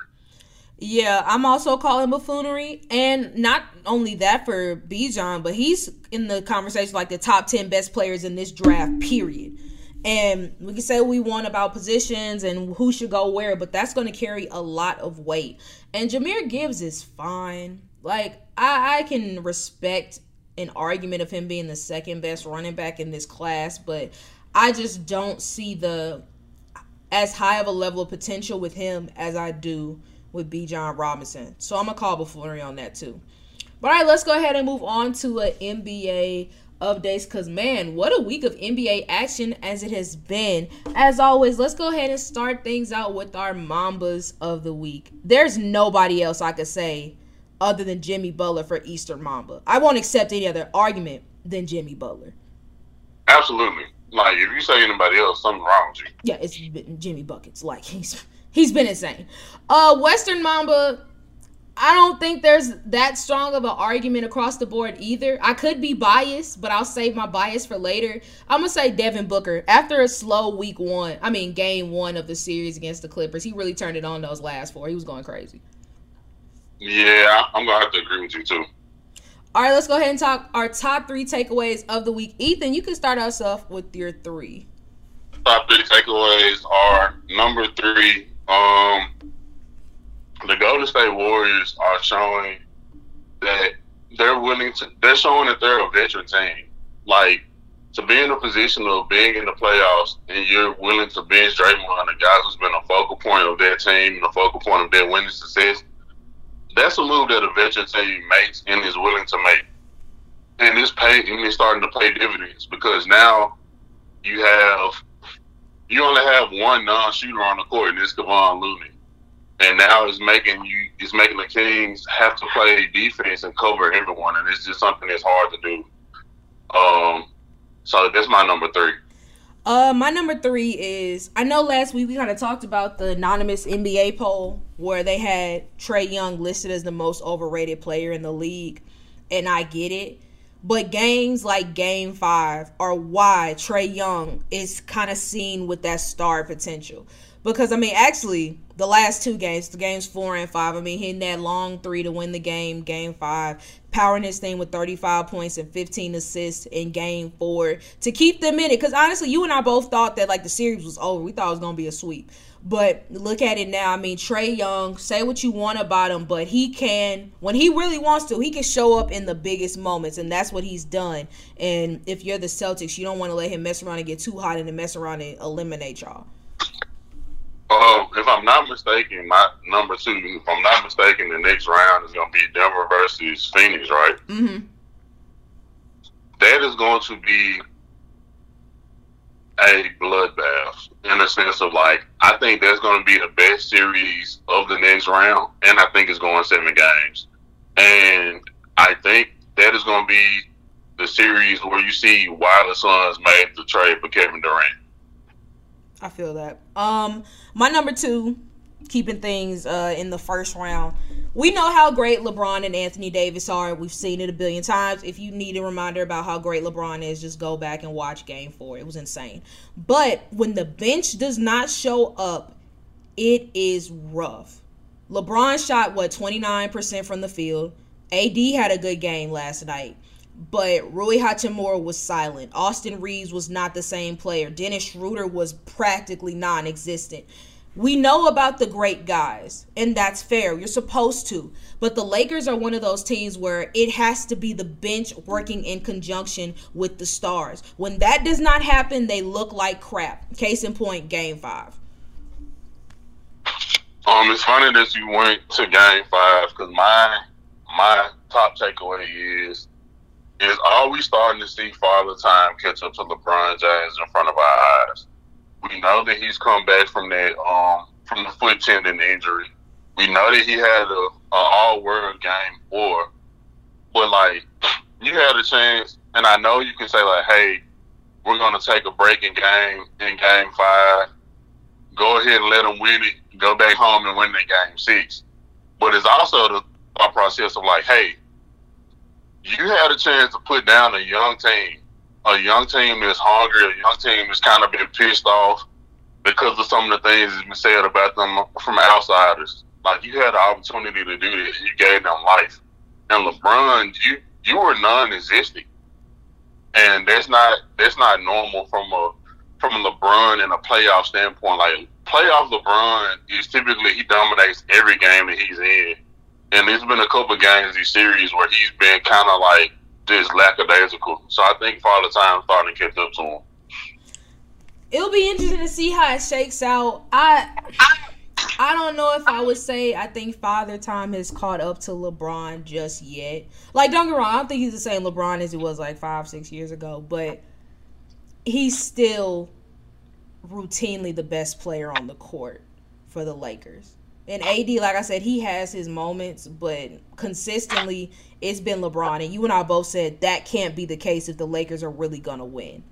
Yeah, I'm also calling buffoonery, and not only that for Bijan, but he's in the conversation like the top ten best players in this draft. Period. And we can say we want about positions and who should go where, but that's going to carry a lot of weight. And Jahmyr Gibbs is fine. Like I, I can respect an argument of him being the second best running back in this class, but I just don't see the as high of a level of potential with him as I do with Bijan Robinson. So I'm gonna call buffoonery on that too. But all right, let's go ahead and move on to an NBA updates because man, what a week of NBA action as it has been. As always, let's go ahead and start things out with our Mambas of the week. There's nobody else I could say other than Jimmy Butler for Eastern Mamba. I won't accept any other argument than Jimmy Butler. Absolutely. Like if you say anybody else, something's wrong with you. Yeah, it's Jimmy buckets. Like he's he's been insane. Uh, Western Mamba. I don't think there's that strong of an argument across the board either. I could be biased, but I'll save my bias for later. I'm gonna say Devin Booker. After a slow week one, I mean game one of the series against the Clippers, he really turned it on those last four. He was going crazy. Yeah, I'm gonna have to agree with you too. All right, let's go ahead and talk our top three takeaways of the week. Ethan, you can start us off with your three. Top three takeaways are number three. Um, the Golden State Warriors are showing that they're willing to. They're showing that they're a veteran team. Like to be in a position of being in the playoffs and you're willing to bench Draymond, the guy who's been a focal point of their team and a focal point of their winning success that's a move that a veteran team makes and is willing to make. And it's pay and it's starting to pay dividends because now you have you only have one non shooter on the court and it's Kevon Looney. And now it's making you it's making the Kings have to play defense and cover everyone and it's just something that's hard to do. Um so that's my number three. Uh, my number three is I know last week we kind of talked about the anonymous NBA poll where they had Trae Young listed as the most overrated player in the league, and I get it. But games like Game Five are why Trae Young is kind of seen with that star potential. Because I mean, actually, the last two games, the games four and five, I mean, hitting that long three to win the game, game five, powering his thing with 35 points and 15 assists in game four to keep them in it. Because honestly, you and I both thought that like the series was over. We thought it was gonna be a sweep. But look at it now. I mean, Trae Young, say what you want about him, but he can, when he really wants to, he can show up in the biggest moments, and that's what he's done. And if you're the Celtics, you don't want to let him mess around and get too hot and mess around and eliminate y'all. Um, if I'm not mistaken, my number two, if I'm not mistaken, the next round is going to be Denver versus Phoenix, right? Mm-hmm. That is going to be a bloodbath in the sense of like, I think that's going to be the best series of the next round, and I think it's going seven games. And I think that is going to be the series where you see why the Suns made the trade for Kevin Durant. I feel that. Um, my number two, keeping things uh, in the first round. We know how great LeBron and Anthony Davis are. We've seen it a billion times. If you need a reminder about how great LeBron is, just go back and watch Game Four. It was insane. But when the bench does not show up, it is rough. LeBron shot what 29% from the field. AD had a good game last night but Rui Hachimura was silent. Austin Reaves was not the same player. Dennis Schroeder was practically non existent. We know about the great guys, and that's fair. You're supposed to. But the Lakers are one of those teams where it has to be the bench working in conjunction with the stars. When that does not happen, they look like crap. Case in point, game five. Um, it's funny that you went to game five because my my top takeaway is is are we starting to see Father Time catch up to LeBron James in front of our eyes? We know that he's come back from that um from the foot tendon injury. We know that he had a, a all world game four, but like you had a chance, and I know you can say like, hey, we're gonna take a break in game in game five. Go ahead and let them win it. Go back home and win the game six. But it's also the thought process of like, hey, you had a chance to put down a young team a young team that's hungry, a young team that's kind of been pissed off because of some of the things that's been said about them from outsiders. Like you had the opportunity to do this, you gave them life. And LeBron, you you were non-existent, and that's not that's not normal from a from a LeBron in a playoff standpoint. Like playoff LeBron is typically he dominates every game that he's in, and there's been a couple games these series where he's been kind of like just lackadaisical. So I think Father Time starting to catch up to him. It'll be interesting to see how it shakes out. I I don't know if I would say I think Father Time has caught up to LeBron just yet. Like, don't get wrong, I don't think he's the same LeBron as he was like five, six years ago, but he's still routinely the best player on the court for the Lakers. And AD, like I said, he has his moments, but consistently it's been LeBron. And you and I both said that can't be the case if the Lakers are really gonna win.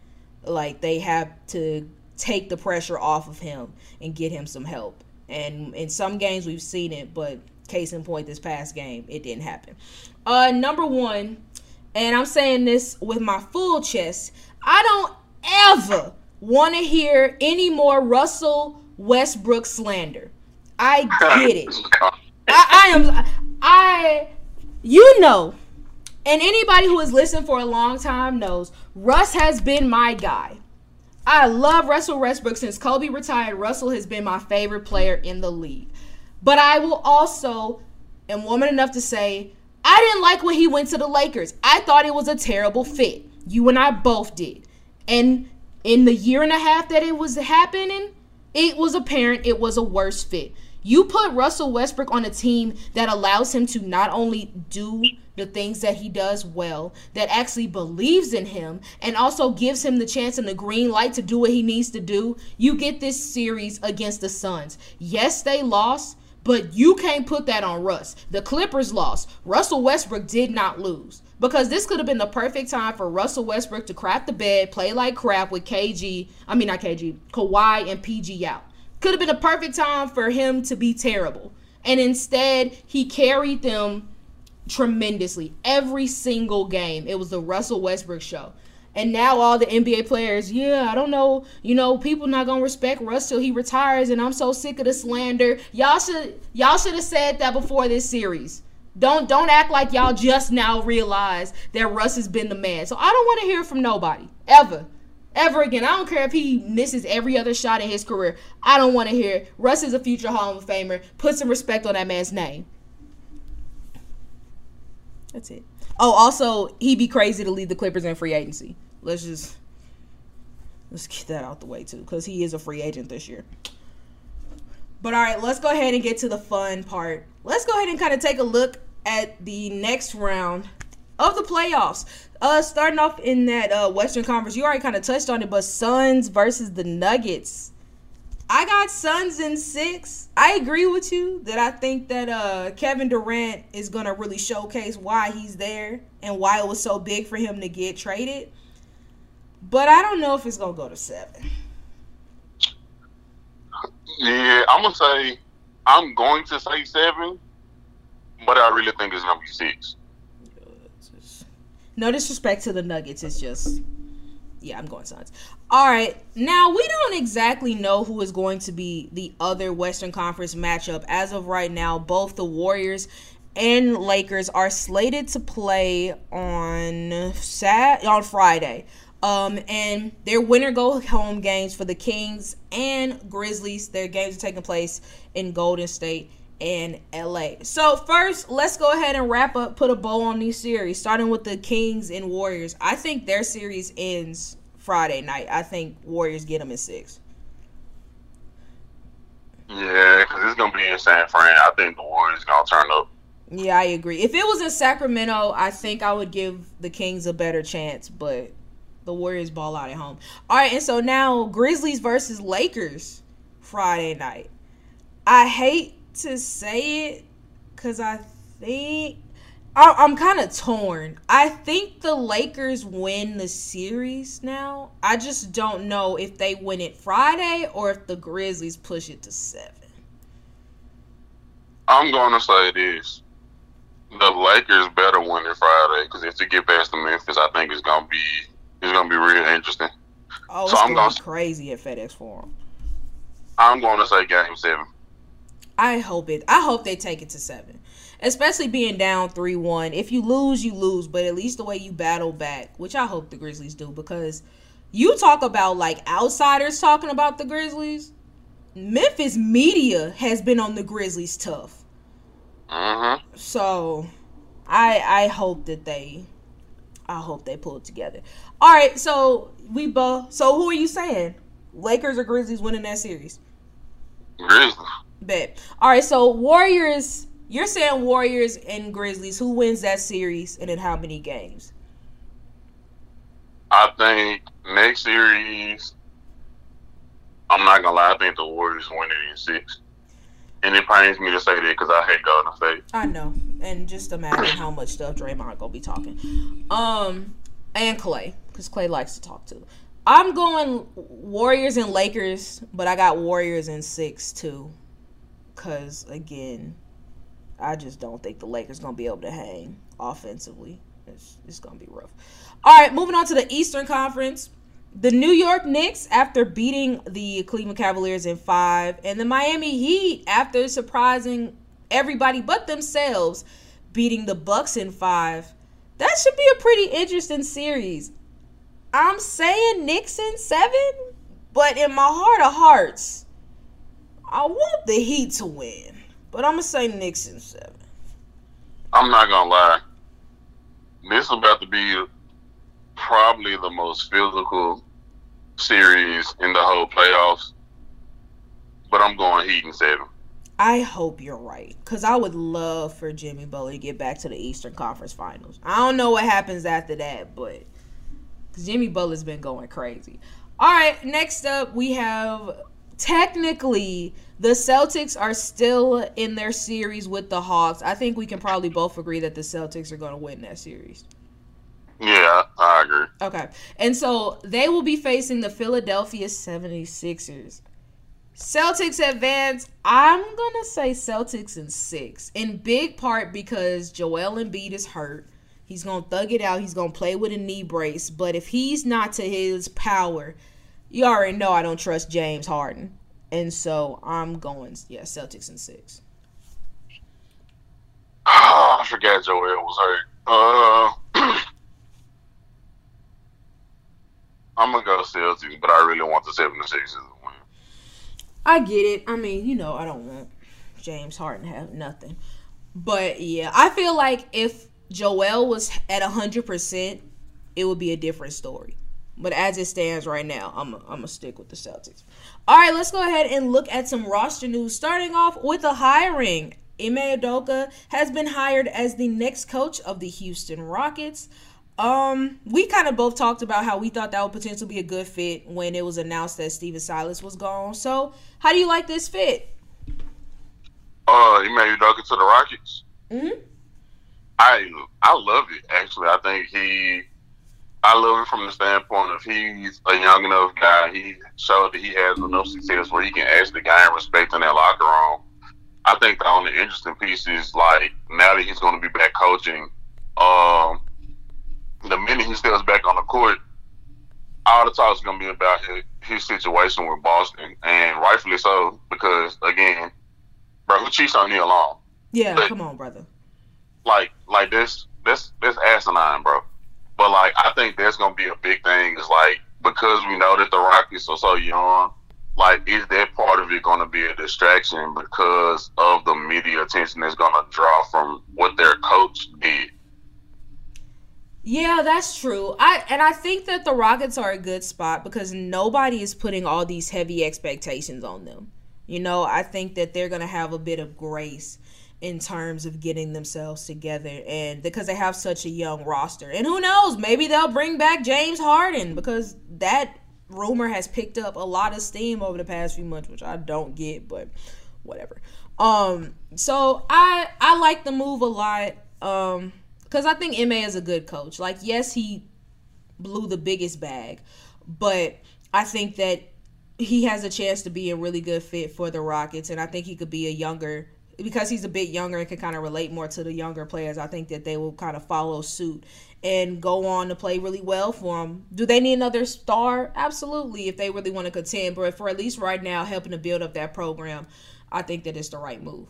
Like they have to take the pressure off of him and get him some help. And in some games we've seen it, but case in point, this past game, it didn't happen. Uh, number one, and I'm saying this with my full chest, I don't ever want to hear any more Russell Westbrook slander. I get it. I, I am I you know, and anybody who has listened for a long time knows Russ has been my guy. I love Russell Westbrook since Kobe retired. Russell has been my favorite player in the league. But I will also am woman enough to say I didn't like when he went to the Lakers. I thought it was a terrible fit. You and I both did. And in the year and a half that it was happening, it was apparent it was a worse fit. You put Russell Westbrook on a team that allows him to not only do the things that he does well, that actually believes in him, and also gives him the chance and the green light to do what he needs to do. You get this series against the Suns. Yes, they lost, but you can't put that on Russ. The Clippers lost. Russell Westbrook did not lose. Because this could have been the perfect time for Russell Westbrook to crap the bed, play like crap with KG, I mean, not KG, Kawhi and PG out. Could have been a perfect time for him to be terrible. And instead, he carried them tremendously. Every single game, it was the Russell Westbrook show. And now all the NBA players, yeah, I don't know, you know, people not gonna respect Russ till he retires, and I'm so sick of the slander. Y'all should y'all should have said that before this series. Don't don't act like y'all just now realize that Russ has been the man. So I don't want to hear from nobody ever ever again. I don't care if he misses every other shot in his career. I don't want to hear. Russ is a future Hall of Famer. Put some respect on that man's name. That's it. Oh, also, he'd be crazy to leave the Clippers in free agency. Let's just let's get that out the way too, because he is a free agent this year. But all right, let's go ahead and get to the fun part. Let's go ahead and kind of take a look at the next round of the playoffs. Uh, starting off in that uh, Western Conference, you already kind of touched on it, but Suns versus the Nuggets. I got Suns in six. I agree with you that I think that uh, Kevin Durant is gonna really showcase why he's there and why it was so big for him to get traded. But I don't know if it's gonna go to seven. Yeah, I'm gonna say I'm going to say seven, but I really think it's gonna be six. No disrespect to the Nuggets. It's just, yeah, I'm going Suns. All right. Now, we don't exactly know who is going to be the other Western Conference matchup. As of right now, both the Warriors and Lakers are slated to play on Sat on Friday. Um, and their winner go home games for the Kings and Grizzlies. Their games are taking place in Golden State in LA. So first, let's go ahead and wrap up, put a bow on these series, starting with the Kings and Warriors. I think their series ends Friday night. I think Warriors get them in six. Yeah, because it's gonna be in San Fran. I think the Warriors gonna turn up. Yeah, I agree. If it was in Sacramento, I think I would give the Kings a better chance, but the Warriors ball out at home. All right, and so now Grizzlies versus Lakers Friday night. I hate to say it because I think I, I'm kind of torn. I think the Lakers win the series now. I just don't know if they win it Friday or if the Grizzlies push it to seven. I'm going to say this. The Lakers better win it Friday because if they get past the Memphis, I think it's going to be It's gonna be real interesting. Oh, so I'm gonna, crazy at FedEx Forum. I'm going to say Game Seven. I hope it. I hope they take it to seven, especially being down three one. If you lose, you lose, but at least the way you battle back, which I hope the Grizzlies do, because you talk about like outsiders talking about the Grizzlies. Memphis media has been on the Grizzlies tough. Uh-huh. So, I I hope that they, I hope they pull it together. All right, so we both. So who are you saying? Lakers or Grizzlies winning that series? Grizzlies. Bet. All right, so Warriors. You're saying Warriors and Grizzlies. Who wins that series, and in how many games? I think next series. I'm not gonna lie. I think the Warriors win it in six. And it pains me to say that because I hate Golden State. I know, and just imagine how much stuff Draymond gonna be talking. Um, and Clay, because Clay likes to talk too. I'm going Warriors and Lakers, but I got Warriors in six too. Cause again, I just don't think the Lakers gonna be able to hang offensively. It's, it's gonna be rough. All right, moving on to the Eastern Conference. The New York Knicks, after beating the Cleveland Cavaliers in five, and the Miami Heat, after surprising everybody but themselves, beating the Bucks in five. That should be a pretty interesting series. I'm saying Knicks in seven, but in my heart of hearts, I want the Heat to win. But I'm gonna say Knicks in seven. I'm not gonna lie. This is about to be probably the most physical series in the whole playoffs. But I'm going Heat in seven. I hope you're right, cause I would love for Jimmy Butler to get back to the Eastern Conference Finals. I don't know what happens after that, but Jimmy Butler's been going crazy. All right, next up we have technically the Celtics are still in their series with the Hawks. I think we can probably both agree that the Celtics are going to win that series. Yeah, I agree. Okay. And so they will be facing the Philadelphia 76ers. Celtics advance. I'm going to say Celtics in six, in big part because Joel Embiid is hurt. He's going to thug it out. He's going to play with a knee brace. But if he's not to his power, you already know I don't trust James Harden. And so I'm going, yeah, Celtics in six. Oh, I forgot Joel was hurt. Uh, I'm gonna go Celtics, but I really want the 76ers to win. I get it. I mean, you know, I don't want James Harden to have nothing. But yeah, I feel like if Joel was at 100%, it would be a different story. But as it stands right now, I'm I'm gonna stick with the Celtics. All right, let's go ahead and look at some roster news. Starting off with the hiring, Ime Udoka has been hired as the next coach of the Houston Rockets. Um, we kind of both talked about how we thought that would potentially be a good fit when it was announced that Stephen Silas was gone. So, how do you like this fit? Uh, Udoka to the Rockets. Mm-hmm. I I love it actually. I think he I love it from the standpoint of he's a young enough guy. He showed that he has enough success where he can actually gain respect in that locker room. I think the only interesting piece is like now that he's going to be back coaching, um, the minute he steps back on the court, all the talk is going to be about his, his situation with Boston, and rightfully so because again, bro, who cheats on you alone? Yeah, but, come on, brother like like this this this asinine, bro. But like I think that's gonna be a big thing. Is like because we know that the Rockets are so young. Like, is that part of it going to be a distraction because of the media attention that's going to draw from what their coach did? Yeah, that's true. I and I think that the Rockets are a good spot because nobody is putting all these heavy expectations on them. You know, I think that they're going to have a bit of grace in terms of getting themselves together and because they have such a young roster. And who knows, maybe they'll bring back James Harden because that rumor has picked up a lot of steam over the past few months, which I don't get, but whatever. Um so I I like the move a lot um cuz I think MA is a good coach. Like yes, he blew the biggest bag, but I think that he has a chance to be a really good fit for the Rockets and I think he could be a younger because he's a bit younger and can kind of relate more to the younger players. I think that they will kind of follow suit and go on to play really well for them. Do they need another star? Absolutely, if they really want to contend. But for at least right now, helping to build up that program, I think that it's the right move.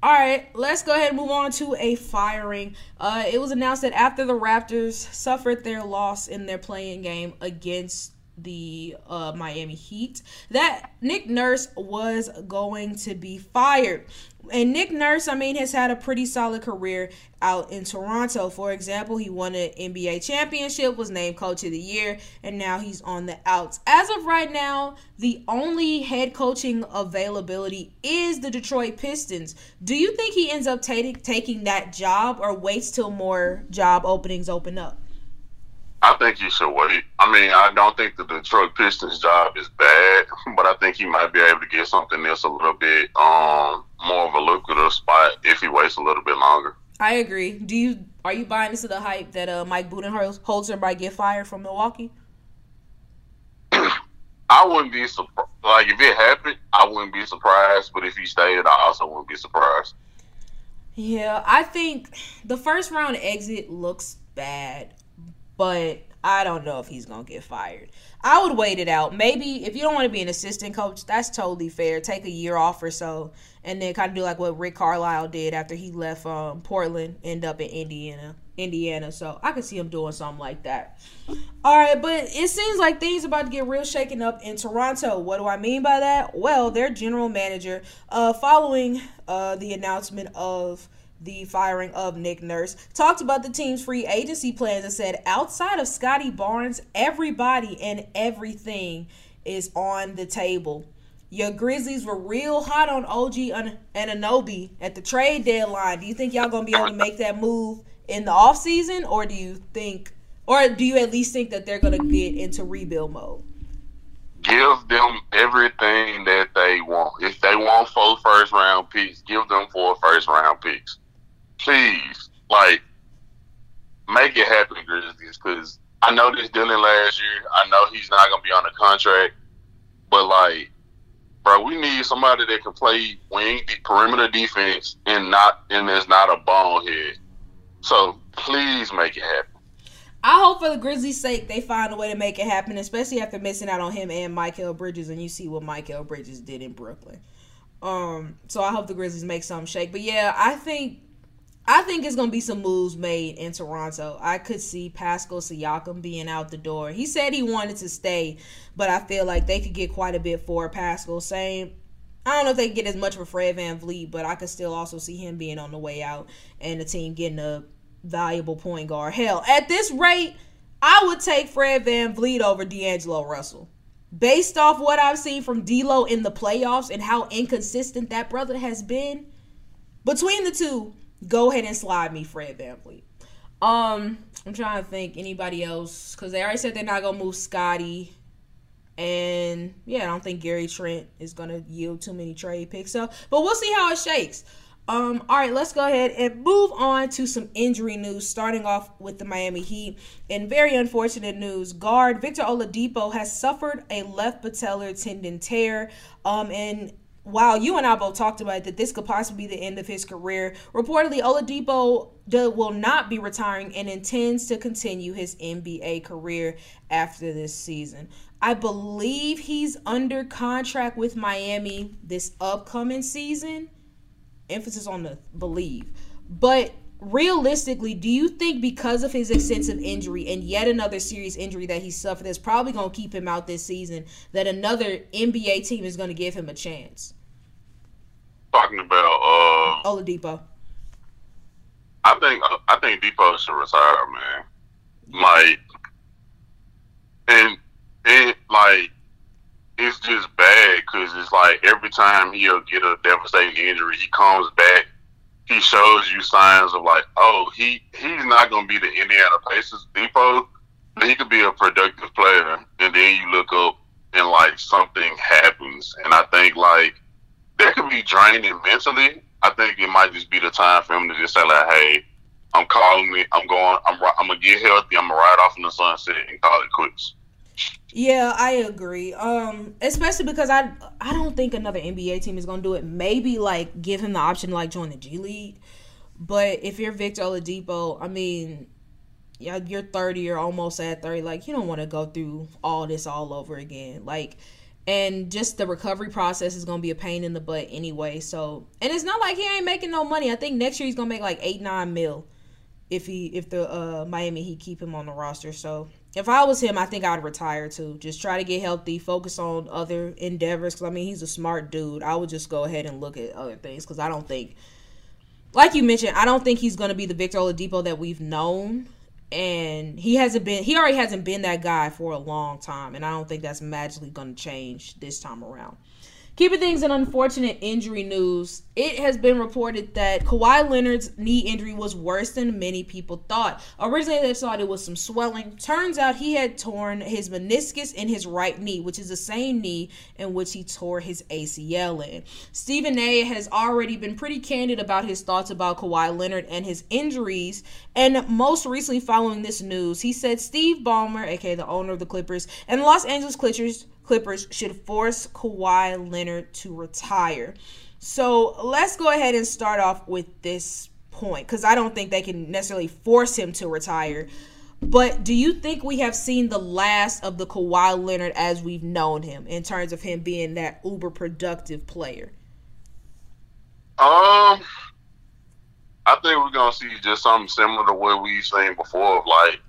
All right, let's go ahead and move on to a firing. Uh, it was announced that after the Raptors suffered their loss in their play-in game against the uh, Miami Heat that Nick Nurse was going to be fired. And Nick Nurse, I mean, has had a pretty solid career out in Toronto. For example, he won an NBA championship, was named coach of the year, and now he's on the outs. As of right now, the only head coaching availability is the Detroit Pistons. Do you think he ends up t- taking that job or waits till more job openings open up? I think he should wait. I mean, I don't think the Detroit Pistons job is bad, but I think he might be able to get something else a little bit um more of a lucrative spot if he waits a little bit longer. I agree. Do you are you buying into the hype that uh, Mike Budenholzer might get fired from Milwaukee? I wouldn't be surprised. Like if it happened, I wouldn't be surprised. But if he stayed, I also wouldn't be surprised. Yeah, I think the first round exit looks bad but I don't know if he's gonna get fired. I would wait it out. Maybe if you don't want to be an assistant coach, that's totally fair. Take a year off or so, and then kind of do like what Rick Carlisle did after he left um, Portland, end up in Indiana. Indiana, so I could see him doing something like that. All right, but it seems like things are about to get real shaken up in Toronto. What do I mean by that? Well, their general manager, uh, following uh, the announcement of the firing of Nick Nurse, talked about the team's free agency plans and said, outside of Scottie Barnes, everybody and everything is on the table. Your Grizzlies were real hot on OG and Anunoby at the trade deadline. Do you think y'all gonna be able to make that move in the offseason? Or do you think or do you at least think that they're gonna get into rebuild mode? Give them everything that they want. If they want four first round picks, give them four first round picks please, like, make it happen, Grizzlies, because I know this Dylan last year. I know he's not gonna be on the contract, but like, bro, we need somebody that can play wing perimeter defense and not and is not a bonehead. So please make it happen. I hope for the Grizzlies' sake they find a way to make it happen, especially after missing out on him and Mikal Bridges, and you see what Mikal Bridges did in Brooklyn. Um, so I hope the Grizzlies make some shake. But yeah, I think I think it's gonna be some moves made in Toronto. I could see Pascal Siakam being out the door. He said he wanted to stay, but I feel like they could get quite a bit for Pascal. Same. I don't know if they get as much for Fred VanVleet, but I could still also see him being on the way out and the team getting a valuable point guard. Hell, at this rate, I would take Fred VanVleet over D'Angelo Russell. Based off what I've seen from D'Lo in the playoffs and how inconsistent that brother has been, between the two, go ahead and slide me Fred VanVleet. Um, I'm trying to think anybody else because they already said they're not gonna move Scottie, and yeah, I don't think Gary Trent is gonna yield too many trade picks. So, but we'll see how it shakes. Um, all right, let's go ahead and move on to some injury news. Starting off with the Miami Heat, and very unfortunate news, guard Victor Oladipo has suffered a left patellar tendon tear. Um, and while you and I both talked about it, that this could possibly be the end of his career, reportedly Oladipo will not be retiring and intends to continue his NBA career after this season. I believe he's under contract with Miami this upcoming season. Emphasis on the believe. But realistically, do you think because of his extensive injury and yet another serious injury that he suffered that's probably going to keep him out this season, that another NBA team is going to give him a chance? Talking about uh Oladipo. I think I think Dipo should retire, man. Like, and it like it's just bad because it's like every time he'll get a devastating injury, he comes back. He shows you signs of like, oh, he he's not gonna be the Indiana Pacers Dipo, but he could be a productive player. And then you look up and like something happens, and I think like that could be draining mentally. I think it might just be the time for him to just say like, "Hey, I'm calling it. I'm going. I'm. I'm gonna get healthy. I'm gonna ride off in the sunset and call it quits." Yeah, I agree. Um, especially because I I don't think another NBA team is gonna do it. Maybe like give him the option to like join the G League. But if you're Victor Oladipo, I mean, yeah, you're 30, you're almost at 30. Like you don't want to go through all this all over again. Like and just the recovery process is gonna be a pain in the butt anyway. So and it's not like he ain't making no money. I think next year he's gonna make like eight, nine mil if he if the uh Miami Heat keep him on the roster. So if I was him, I think I'd retire too. Just try to get healthy, focus on other endeavors. Because I mean, he's a smart dude. I would just go ahead and look at other things because I don't think, like you mentioned, I don't think he's to be the Victor Oladipo that we've known. And he hasn't been. He already hasn't been that guy for a long time, and I don't think that's magically going to change this time around. Keeping things in unfortunate injury news, it has been reported that Kawhi Leonard's knee injury was worse than many people thought. Originally, they thought it was some swelling. Turns out he had torn his meniscus in his right knee, which is the same knee in which he tore his ACL in. Stephen A has already been pretty candid about his thoughts about Kawhi Leonard and his injuries. And most recently, following this news, he said Steve Ballmer, aka the owner of the Clippers, and the Los Angeles Clippers Clippers should force Kawhi Leonard to retire. So let's go ahead and start off with this point because I don't think they can necessarily force him to retire. But do you think we have seen the last of the Kawhi Leonard as we've known him in terms of him being that uber productive player? Um, I think we're gonna see just something similar to what we've seen before. Like,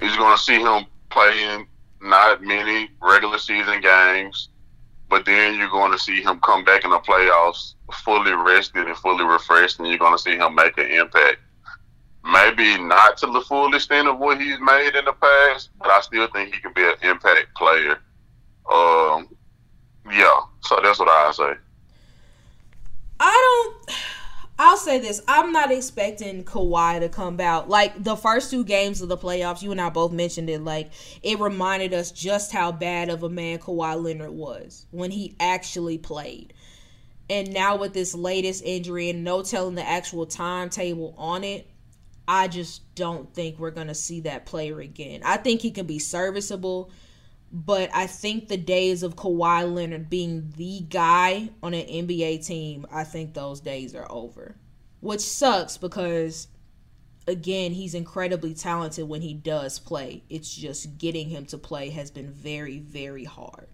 he's gonna see him playing not many regular season games, but then you're going to see him come back in the playoffs fully rested and fully refreshed, and you're going to see him make an impact. Maybe not to the full extent of what he's made in the past, but I still think he can be an impact player. Um, yeah, so that's what I say. I don't. I'll say this: I'm not expecting Kawhi to come out like the first two games of the playoffs. You and I both mentioned it. Like it reminded us just how bad of a man Kawhi Leonard was when he actually played. And now with this latest injury and no telling the actual timetable on it, I just don't think we're gonna see that player again. I think he can be serviceable but I think the days of Kawhi Leonard being the guy on an NBA team, I think those days are over. Which sucks because again, he's incredibly talented when he does play. It's just getting him to play has been very, very hard.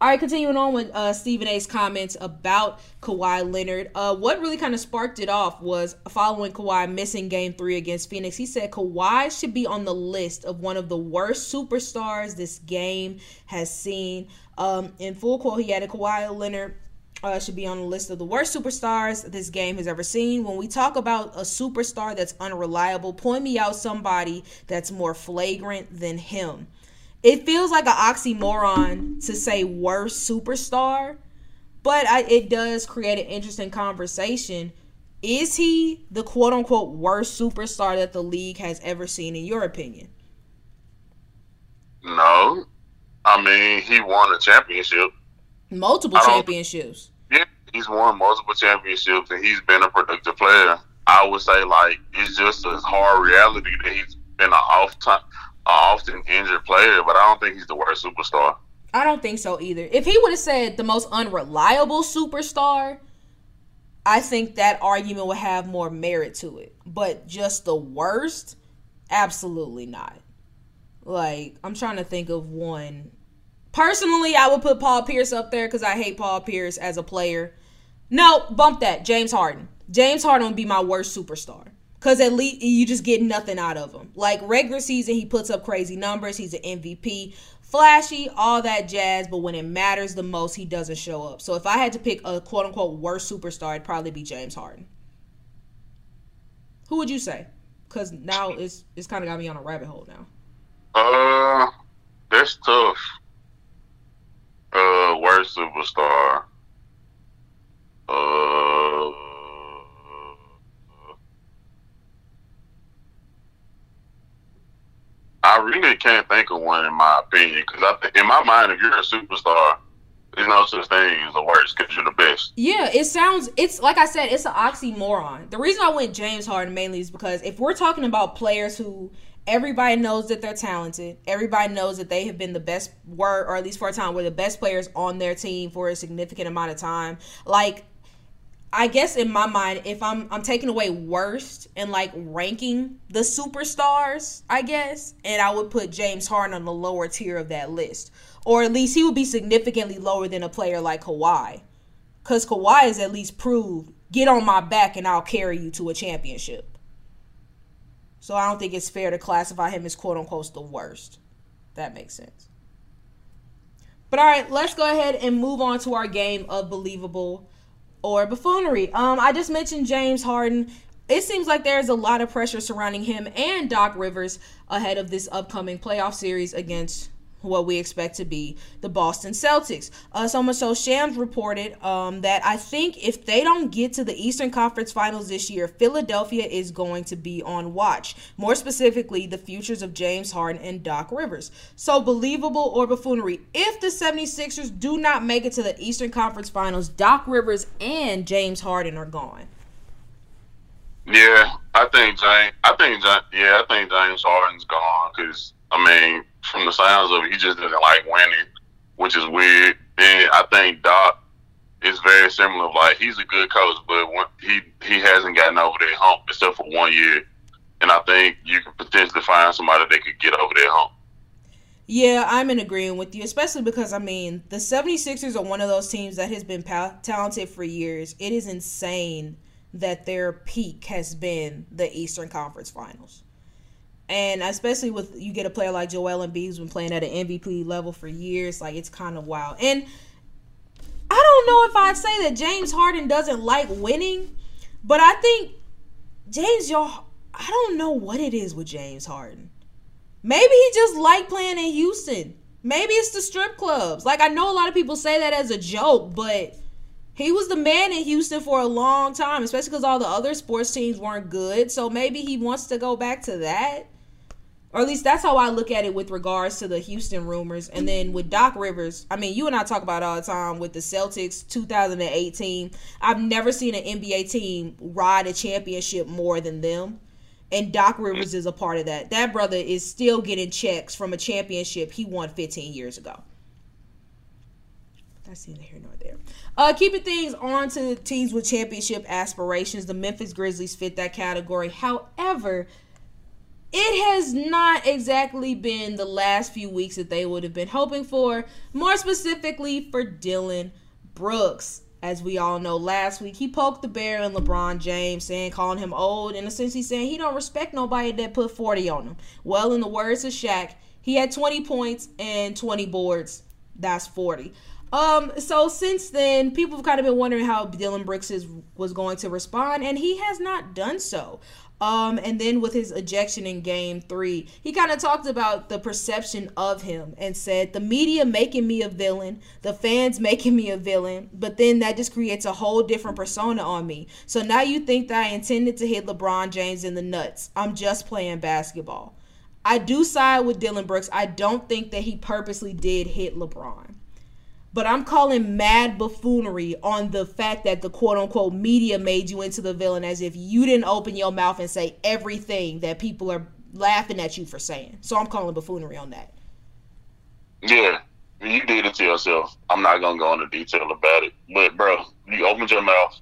All right, continuing on with uh, Stephen A's comments about Kawhi Leonard. Uh, what really kind of sparked it off was following Kawhi missing game three against Phoenix. He said Kawhi should be on the list of one of the worst superstars this game has seen. Um, in full quote, he added Kawhi Leonard uh, should be on the list of the worst superstars this game has ever seen. When we talk about a superstar that's unreliable, point me out somebody that's more flagrant than him it feels like an oxymoron to say worst superstar, but I, it does create an interesting conversation. Is he the quote unquote worst superstar that the league has ever seen, in your opinion? No. I mean, he won a championship. Multiple championships. Yeah, he's won multiple championships and he's been a productive player. I would say, like, it's just a hard reality that he's been an off time often injured player, but I don't think he's the worst superstar. I don't think so either. If he would have said the most unreliable superstar, I think that argument would have more merit to it. But just the worst, absolutely not. Like, I'm trying to think of one. Personally, I would put Paul Pierce up there because I hate Paul Pierce as a player. No, bump that. James Harden. James Harden would be my worst superstar. Cause at least you just get nothing out of him. Like regular season, he puts up crazy numbers. He's an MVP, flashy, all that jazz. But when it matters the most, he doesn't show up. So if I had to pick a quote unquote worst superstar, it'd probably be James Harden. Who would you say? Cause now it's it's kind of got me on a rabbit hole now. Uh, that's tough. Uh, worst superstar. Uh I really can't think of one in my opinion because th- in my mind, if you're a superstar, there's no such thing as the worst because you're the best. Yeah, it sounds. It's like I said, it's an oxymoron. The reason I went James Harden mainly is because if we're talking about players who Everybody knows that they're talented. Everybody knows that they have been the best were or at least for a time were the best players on their team for a significant amount of time. Like I guess in my mind, if I'm I'm taking away worst and like ranking the superstars, I guess, and I would put James Harden on the lower tier of that list, or at least he would be significantly lower than a player like Kawhi, because Kawhi has at least proved get on my back and I'll carry you to a championship. So I don't think it's fair to classify him as quote unquote the worst. That makes sense. But all right, let's go ahead and move on to our game of believable or buffoonery. Um, I just mentioned James Harden. It seems like there's a lot of pressure surrounding him and Doc Rivers ahead of this upcoming playoff series against what we expect to be the Boston Celtics. Uh, so much so, Shams reported um, that I think if they don't get to the Eastern Conference Finals this year, Philadelphia is going to be on watch. More specifically, the futures of James Harden and Doc Rivers. So, believable or buffoonery? If the 76ers do not make it to the Eastern Conference Finals, Doc Rivers and James Harden are gone. Yeah, I think James. I think yeah, I think James Harden's gone because I mean from the sounds of it, he just doesn't like winning, which is weird. And I think Doc is very similar. Like he's a good coach, but he he hasn't gotten over that hump except for one year. And I think you can potentially find somebody that could get over that hump. Yeah, I'm in agreement with you, especially because I mean, the 76ers are one of those teams that has been pa- talented for years. It is insane that their peak has been the Eastern Conference Finals. And especially with you get a player like Joel Embiid who's been playing at an MVP level for years, like it's kind of wild. And I don't know if I'd say that James Harden doesn't like winning, but I think James, y'all, I don't know what it is with James Harden. Maybe he just like playing in Houston. Maybe it's the strip clubs. Like I know a lot of people say that as a joke, but he was the man in Houston for a long time, especially because all the other sports teams weren't good. So maybe he wants to go back to that or at least that's how I look at it with regards to the Houston rumors. And then with Doc Rivers, I mean, you and I talk about all the time with the Celtics 2018. I've never seen an NBA team ride a championship more than them. And Doc Rivers is a part of that. That brother is still getting checks from a championship he won 15 years ago. That's neither here nor there. Uh, keeping things on to teams with championship aspirations, the Memphis Grizzlies fit that category. However, it has not exactly been the last few weeks that they would have been hoping for, more specifically for Dillon Brooks. As we all know, last week he poked the bear in LeBron James, saying calling him old, and essentially saying he don't respect nobody that put 40 on him. Well, in the words of Shaq, he had 20 points and 20 boards. That's 40. Um, so since then, people have kind of been wondering how Dillon Brooks is, was going to respond, and he has not done so. Um, and then with his ejection in game three, he kind of talked about the perception of him and said, The media making me a villain, the fans making me a villain, but then that just creates a whole different persona on me. So now you think that I intended to hit LeBron James in the nuts. I'm just playing basketball. I do side with Dillon Brooks. I don't think that he purposely did hit LeBron but I'm calling mad buffoonery on the fact that the quote unquote media made you into the villain as if you didn't open your mouth and say everything that people are laughing at you for saying. So I'm calling buffoonery on that. Yeah, you did it to yourself. I'm not gonna go into detail about it, but bro, you opened your mouth,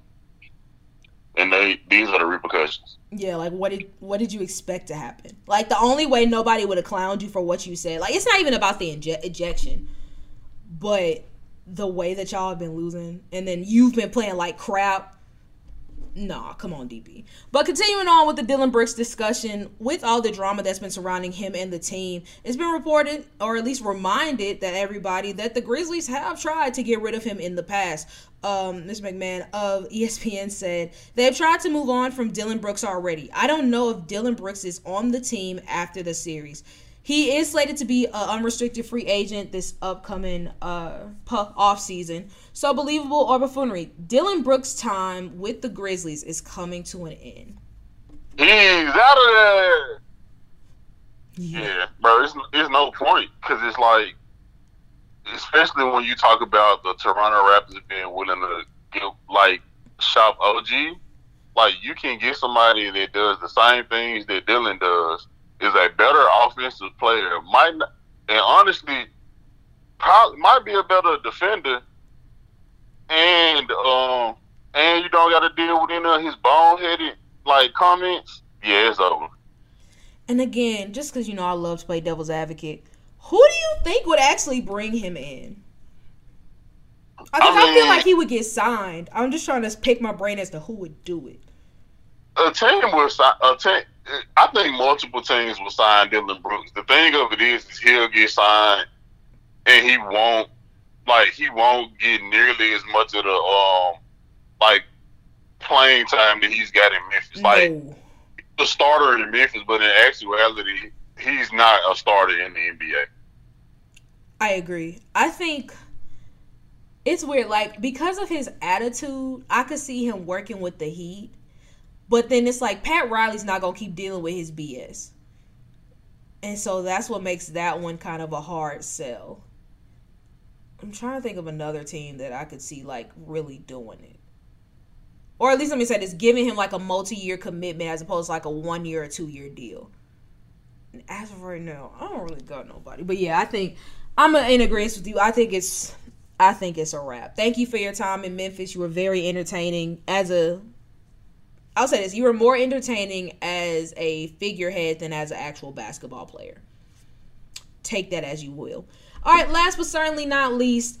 and they these are the repercussions. Yeah, like what did what did you expect to happen? Like the only way nobody would have clowned you for what you said. Like it's not even about the inje- ejection, but the way that y'all have been losing and then you've been playing like crap. Nah, come on, DP. But continuing on with the Dillon Brooks discussion, with all the drama that's been surrounding him and the team, it's been reported, or at least reminded, that everybody that the Grizzlies have tried to get rid of him in the past. Um, Mr. McMahon of ESPN said they've tried to move on from Dillon Brooks already. I don't know if Dillon Brooks is on the team after the series. He is slated to be an unrestricted free agent this upcoming uh, off season. So believable or buffoonery. Dillon Brooks' time with the Grizzlies is coming to an end. He's out of there. Yeah, yeah bro. It's, it's no point because it's like, especially when you talk about the Toronto Raptors being willing to give like shop OG. Like you can get somebody that does the same things that Dillon does is a better offensive player. Might not, and honestly, probably might be a better defender. And um, and you don't got to deal with any of his boneheaded like comments. Yeah, it's over. And again, just because you know I love to play devil's advocate, who do you think would actually bring him in? I, I, mean, I feel like he would get signed. I'm just trying to pick my brain as to who would do it. A team will sign. A team, I think multiple teams will sign Dillon Brooks. The thing of it is, is he'll get signed, and he won't like he won't get nearly as much of the um like playing time that he's got in Memphis. No. Like the starter in Memphis, but in actuality, he's not a starter in the NBA. I agree. I think it's weird. Like because of his attitude, I could see him working with the Heat, but then it's like Pat Riley's not gonna keep dealing with his BS, and so that's what makes that one kind of a hard sell. I'm trying to think of another team that I could see like really doing it or at least let me say this, giving him like a multi-year commitment as opposed to like a one year or two year deal. As of right now, I don't really got nobody. But yeah, I think I'm in agreement with you. I think it's I think it's a wrap. Thank you for your time in Memphis. You were very entertaining as a I'll say this, you were more entertaining as a figurehead than as an actual basketball player. Take that as you will. All right, last but certainly not least,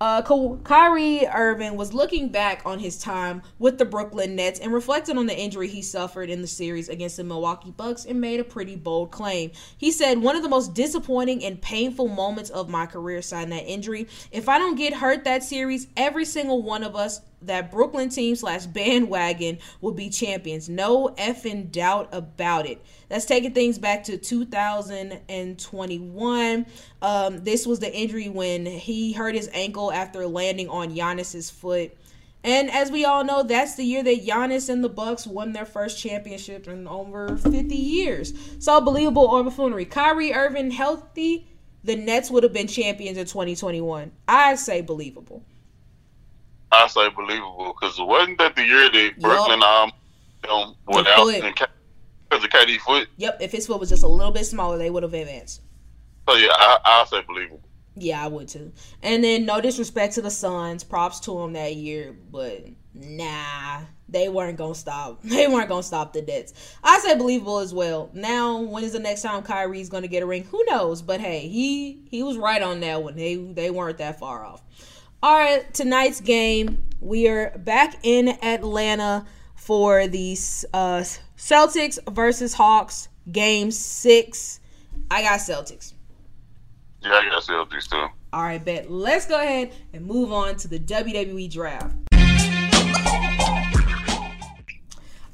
uh, Kyrie Irving was looking back on his time with the Brooklyn Nets and reflected on the injury he suffered in the series against the Milwaukee Bucks and made a pretty bold claim. He said, One of the most disappointing and painful moments of my career signed that injury. If I don't get hurt that series, every single one of us that Brooklyn team slash bandwagon will be champions. No effing doubt about it. That's taking things back to 2021. Um, this was the injury when he hurt his ankle after landing on Giannis's foot. And as we all know, that's the year that Giannis and the Bucks won their first championship in over 50 years. So believable or buffoonery. Kyrie Irving healthy, the Nets would have been champions in 2021. I say believable. I say believable because wasn't that the year that Brooklyn yep. um without because of KD foot? Yep. If his foot was just a little bit smaller, they would have advanced. So yeah, I I say believable. Yeah, I would too. And then no disrespect to the Suns, props to them that year, but nah, they weren't gonna stop. They weren't gonna stop the Nets. I say believable as well. Now, when is the next time Kyrie's gonna get a ring? Who knows? But hey, he he was right on that one. They they weren't that far off. All right, tonight's game, we are back in Atlanta for the uh, Celtics versus Hawks, game six. I got Celtics. Yeah, I got Celtics too. All right, bet. Let's go ahead and move on to the WWE draft.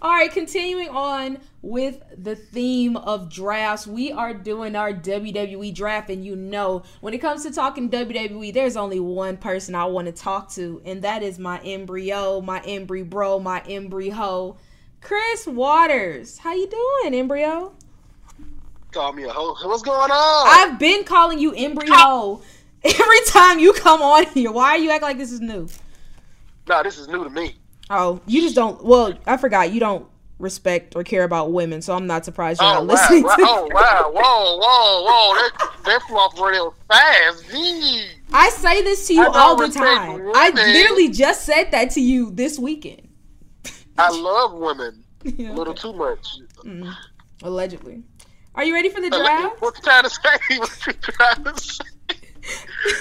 All right, continuing on with the theme of drafts, we are doing our WWE draft. And you know, when it comes to talking WWE, there's only one person I want to talk to, and that is my embryo, my embry bro, my embry ho, Chris Waters. How you doing, embryo? Call me a ho. What's going on? I've been calling you embryo every time you come on here. Why are you acting like this is new? No, this is new to me. Oh, you just don't. Well, I forgot you don't respect or care about women, so I'm not surprised you're oh, not wow, listening wow, to. Oh wow! Whoa, whoa, whoa! That that flew off real fast. Gee. I say this to you all the time. Women. I literally just said that to you this weekend. I love women a little too much. Mm, allegedly. Are you ready for the draft? What you trying to say? What you trying to say?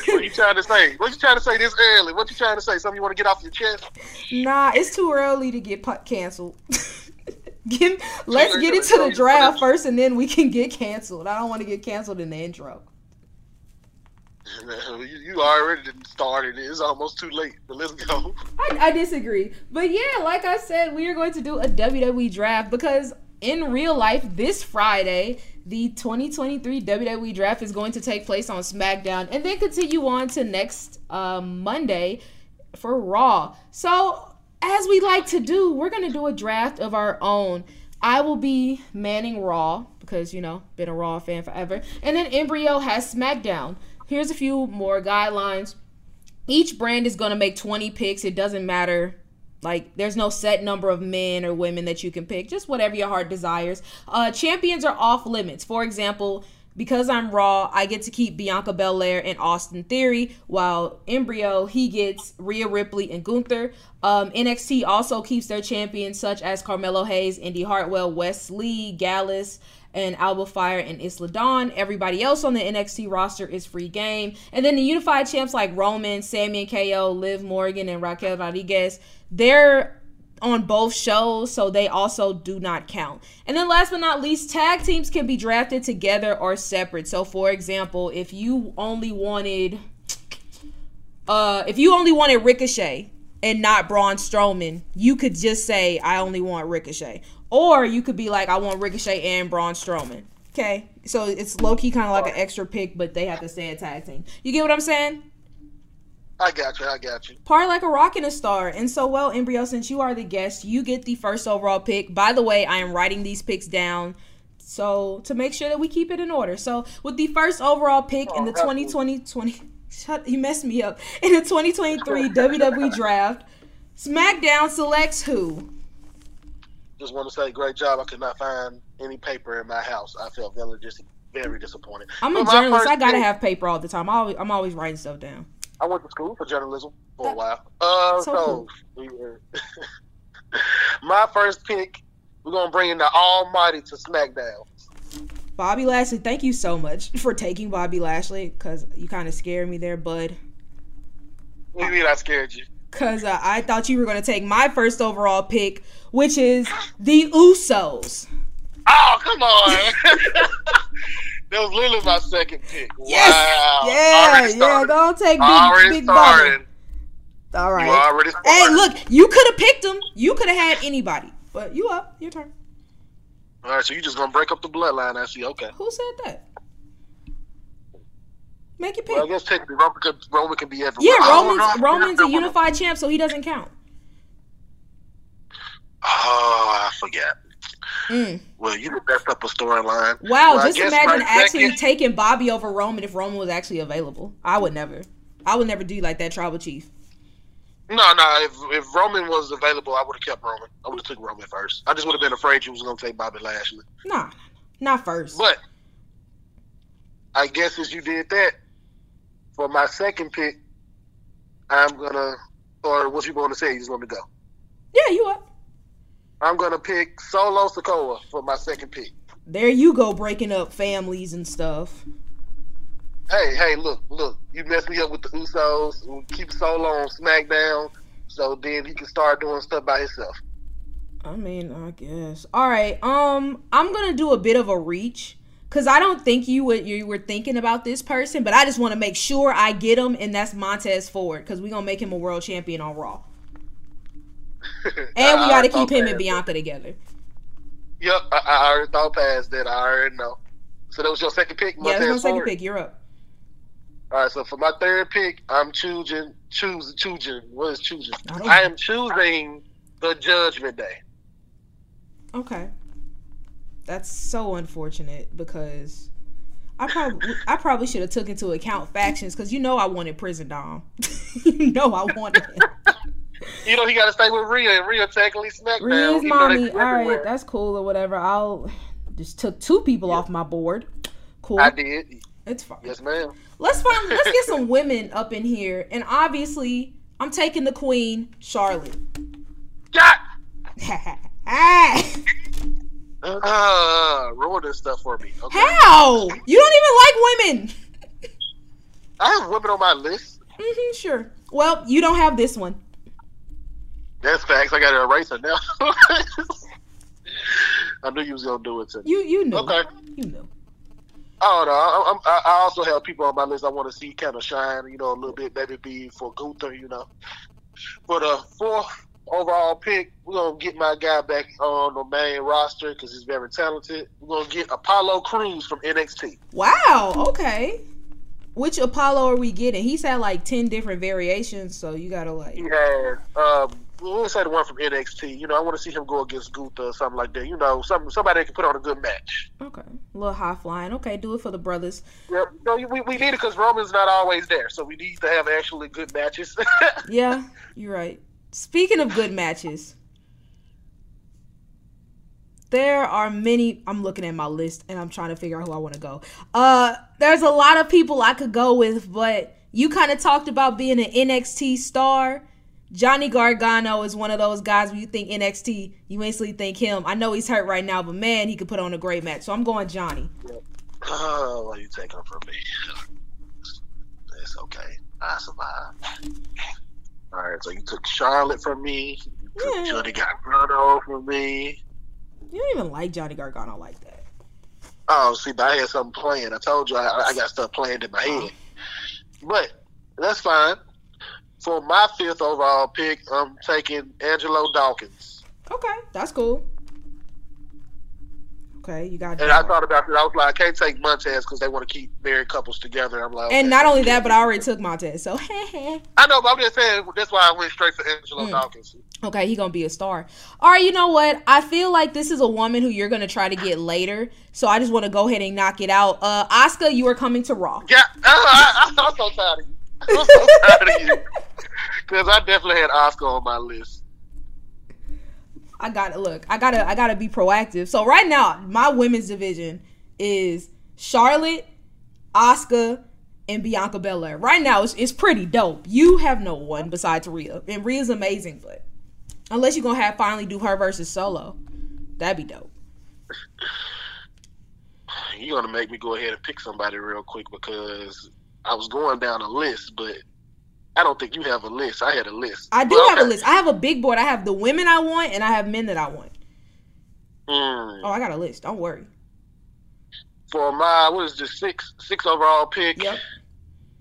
what you trying to say? What you trying to say this early? What you trying to say? Something you want to get off your chest? Nah, it's too early to get putt canceled. Get, let's get into the draft first, and then we can get canceled. I don't want to get canceled in the intro. You already started. It's almost too late, but let's go. I, I disagree, but yeah, like I said, we are going to do a WWE draft because in real life, this Friday the 2023 WWE Draft is going to take place on SmackDown and then continue on to next um, Monday for Raw. So, as we like to do, we're going to do a draft of our own. I will be manning Raw because, you know, been a Raw fan forever. And then Embryo has SmackDown. Here's a few more guidelines. Each brand is going to make 20 picks. It doesn't matter Like there's no set number of men or women that you can pick, just whatever your heart desires. Uh, champions are off limits. For example, because I'm Raw, I get to keep Bianca Belair and Austin Theory, while Embryo he gets Rhea Ripley and Gunther. Um, NXT also keeps their champions such as Carmelo Hayes, Indi Hartwell, Wes Lee, Gallus, and Alba Fyre and Isla Dawn. Everybody else on the NXT roster is free game. And then the unified champs like Roman, Sami and KO, Liv Morgan, and Raquel Rodriguez, they're on both shows, so they also do not count. And then last but not least, tag teams can be drafted together or separate. So for example, if you only wanted uh if you only wanted Ricochet and not Braun Strowman, you could just say I only want Ricochet. Or you could be like I want Ricochet and Braun Strowman. Okay? So it's low key kind of like an extra pick, but they have to stay a tag team. You get what I'm saying? I got you. I got you. Party like a rock and a star. And so, well, Embryo, since you are the guest, you get the first overall pick. By the way, I am writing these picks down so to make sure that we keep it in order. So, with the first overall pick in oh, the 2020 20 shut you messed me up. In the 2023 WWE draft, SmackDown selects who? Just want to say, great job. I could not find any paper in my house. I felt very very disappointed. I'm a journalist. I gotta pick- have paper all the time. I always, I'm always writing stuff down. I went to school for journalism for a while. Uh, so so, we were my first pick. We're gonna bring in the Almighty to SmackDown. Bobby Lashley, thank you so much for taking Bobby Lashley because you kind of scared me there, bud. What do you mean I scared you? Because uh, I thought you were going to take my first overall pick, which is the Usos. Oh, come on! that was literally my second pick. Yes! Wow. Yeah, yeah, don't take big, already big started. All You already started. Hey, look, you could have picked him. You could have had anybody. But you up. Your turn. All right, so you just gonna break up the bloodline? I see. Okay. Who said that? Make your pick. Well, I guess technically Roman can, Roman can be everywhere. yeah, Oh, Roman's, Roman's a unified champ, so he doesn't count. Oh, I forgot. Mm. Well, you messed up a storyline. Wow, Well, just imagine actually second- taking Bobby over Roman if Roman was actually available. I would never. I would never do like that tribal chief. No, no. If if Roman was available, I would have kept Roman. I would have took Roman first. I just would have been afraid you was gonna take Bobby Lashley. Nah, not first. But I guess as you did that for my second pick, I'm gonna. Or what you want to say? You just want me to go? yeah, you up. I'm gonna pick Solo Sikoa for my second pick. There you go, breaking up families and stuff. Hey, hey, look, look. You messed me up with the Usos. We'll keep Solo on SmackDown, so then he can start doing stuff by himself. I mean, I guess. All right. Um, I'm gonna do a bit of a reach because I don't think you would you were thinking about this person, but I just want to make sure I get him, and that's Montez Ford because we're gonna make him a world champion on Raw, and we got to keep him and Bianca together. Yep, I, I already thought past that. I already know. So that was your second pick. Yeah, that's my Montez second Ford? pick. You're up. All right, so for my third pick, I'm choosing, choose, choosing. What is choosing? I I am choosing the Judgment Day. Okay. That's so unfortunate because I probably I probably should have took into account factions because you know I wanted Prison Dom. you know I wanted him. You know he got to stay with Rhea, and Rhea technically SmackDown. Rhea's even though they mommy. All right, that's cool or whatever. I'll just took two people off my board. Cool. I did. It's fine. Yes, ma'am. Let's find. Let's get some women up in here, and obviously I'm taking the queen, Charlotte. God. Ah, Uh, ruin this stuff for me. Okay. How? You don't even like women. I have women on my list. hmm sure. Well, you don't have this one. That's facts. I got to erase it now. I knew you was gonna do it to me. You you knew. Okay. You knew. Oh no, I, I, I also have people on my list I want to see kind of shine, you know, a little bit, maybe be for Gunther, you know. For the fourth overall pick, we're gonna get my guy back on the main roster because he's very talented. We're gonna get Apollo Crews from NXT. Wow. Okay. Which Apollo are we getting? He's had like ten different variations, so you gotta like. He has, um, we'll say the one from NXT. You know, I want to see him go against Gunther or something like that. You know, some somebody that can put on a good match. Okay. A little high flying. Okay, do it for the brothers. Yeah, no, we, we need it because Roman's not always there, so we need to have actually good matches. Yeah, you're right. Speaking of good matches, there are many. I'm looking at my list and I'm trying to figure out who I want to go. Uh, there's a lot of people I could go with, but you kind of talked about being an NXT star. Johnny Gargano is one of those guys when you think NXT, you instantly think him. I know he's hurt right now, but man, he could put on a great match. So I'm going Johnny. Oh, what are you taking from me? It's okay. I survived. All right, so you took Charlotte from me. You took Yeah. Johnny Gargano from me. You don't even like Johnny Gargano like that. Oh, see, but I had something planned. I told you I, I got stuff planned in my head. But that's fine. For my fifth overall pick, I'm taking Angelo Dawkins. Okay, that's cool. Okay, you got. And I thought about it. I was like, I can't take Montez because they want to keep married couples together. I'm like, and not only that, but I already took Montez. So I know, but I'm just saying that's why I went straight for Angelo Mm. Dawkins. okay, he gonna be a star. All right, you know what? I feel like this is a woman who you're gonna try to get later. So I just want to go ahead and knock it out. Uh, Asuka, you are coming to Raw. Yeah, I, I, I'm so tired of you. I'm so tired of you. Because I definitely had Asuka on my list. I gotta look. I gotta. I gotta be proactive. So right now, my women's division is Charlotte, Asuka, and Bianca Belair. Right now, it's, it's pretty dope. You have no one besides Rhea, and Rhea's amazing. But unless you're gonna have finally do her versus Solo, that'd be dope. You're going to make me go ahead and pick somebody real quick because I was going down a list, but I don't think you have a list. I had a list. I do Well, have a list. I have a big board. I have the women I want, and I have men that I want. Hmm. Oh, I got a list. Don't worry. For my, what is this, six, six overall pick, Yep.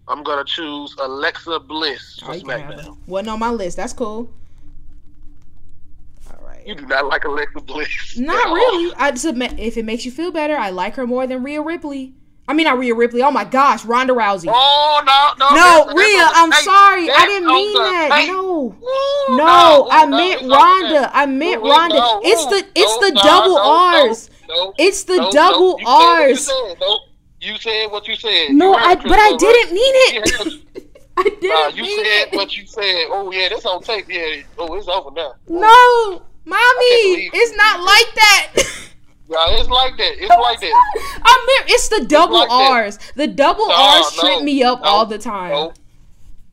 I'm going to choose Alexa Bliss Oh, for can. SmackDown. Wasn't on my list. That's cool. All right. You do not like Alexa Bliss. Not all. really. I just admit, if it makes you feel better, I like her more than Rhea Ripley. I mean, not Rhea Ripley. Oh my gosh, Ronda Rousey. Oh, no, no. no, that's- Rhea. I'm sorry. I didn't mean that. No. Ooh, No, I ooh, meant Ronda. I meant Ooh, Ronda. no, It's the it's no, the double no, no, R's. no, It's the no, no. double You said what you R's. No, you said what you said. No, You I but I didn't mean it. I didn't Nah, you mean said it. what you said. Oh yeah, that's on tape. Yeah. Oh, it's over now. No, mommy, it's not like that. Yeah, it's like that. It's like that. I meant it's the double like that. R's. The double No, R's no, trip me up no, all the time. Nope.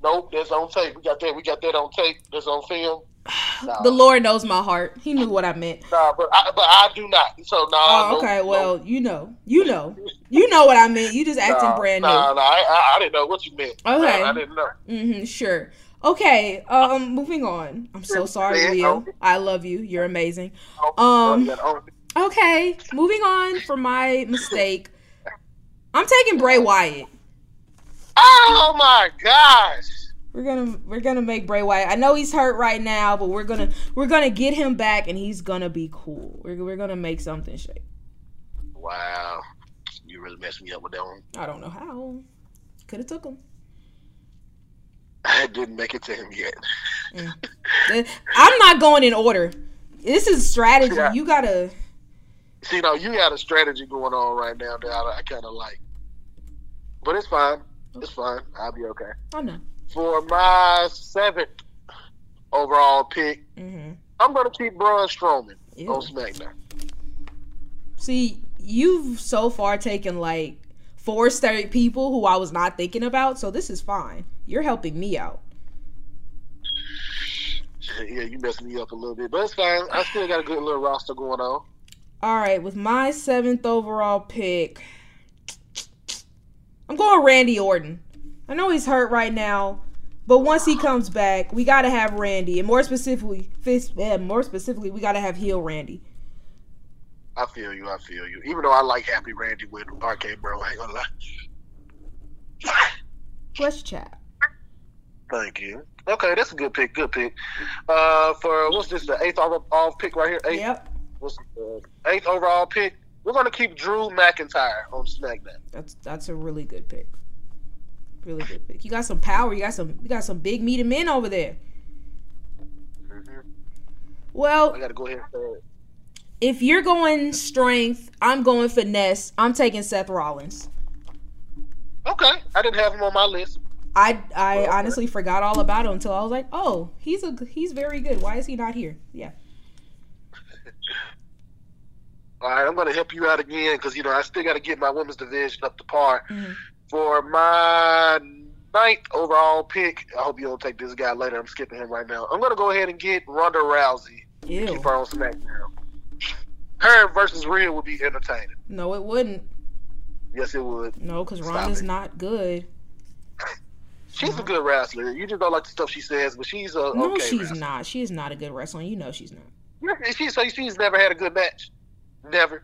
Nope, that's on tape. We got that. We got that on tape. That's on film. Nah, The Lord knows my heart. He knew what I meant. nah but I, but I do not. So nah. Oh, no, okay. no. Well, you know, you know, you know what I meant. You just acting Nah, brand new. Nah, nah, I, I, I didn't know what you meant. Okay. Nah, I didn't know. Mm-hmm, sure. Okay. Um, moving on. I'm so sorry, Leo. I love you. You're amazing. Oh, Um, yeah, oh, Okay. Moving on from my mistake. I'm taking Bray Wyatt. Oh my gosh. We're gonna we're gonna make Bray Wyatt. I know he's hurt right now, but we're gonna we're gonna get him back, and he's gonna be cool. We're we're gonna make something shake. Wow. You really messed me up with that one. I don't know how. Could have took him. I didn't make it to him yet. Eh, I'm not going in order. This is strategy. Yeah. You gotta. See, now you got a strategy going on right now that I, I kind of like. But it's fine. It's fine. I'll be okay. I know. For my seventh overall pick, hmm I'm going to keep Braun Strowman Ew. on SmackDown. See, you've so far taken like four straight people who I was not thinking about, so this is fine. You're helping me out. Yeah, you messed me up a little bit, but it's fine. I still got a good little roster going on. All right, with my seventh overall pick, I'm going Randy Orton. I know he's hurt right now, but once he comes back, we gotta have Randy, and more specifically, more specifically, we gotta have heel Randy. I feel you. I feel you. Even though I like Happy Randy with RK Bro, I ain't gonna lie. Let's chat. Thank you. Okay, that's a good pick. Good pick. Uh, for what's this? The eighth overall pick right here. Eighth. Yep, What's the eighth overall pick? We're gonna keep Drew McIntyre on SmackDown. that's that's a really good pick. Really good pick. You got some power. You got some. You got some big meaty men over there. Mhm. Well, I gotta go ahead and if you're going strength, I'm going finesse. I'm taking Seth Rollins. Okay, I didn't have him on my list. I I honestly forgot all about him until I was like, oh, he's a he's very good. Why is he not here? Yeah. All right, I'm going to help you out again because you know I still got to get my women's division up to par. Mhm. For my ninth overall pick, I hope you don't take this guy later. I'm skipping him right now. I'm going to go ahead and get Ronda Rousey. Ew. Keep her on SmackDown. Her versus Rhea would be entertaining. No, it wouldn't. Yes, it would. No, because Ronda's it. not good. She's a good wrestler. You just don't like the stuff she says, but she's a No, okay she's wrestler. not. She is not a good wrestler. You know she's not. Yeah, so she's never had a good match. Never.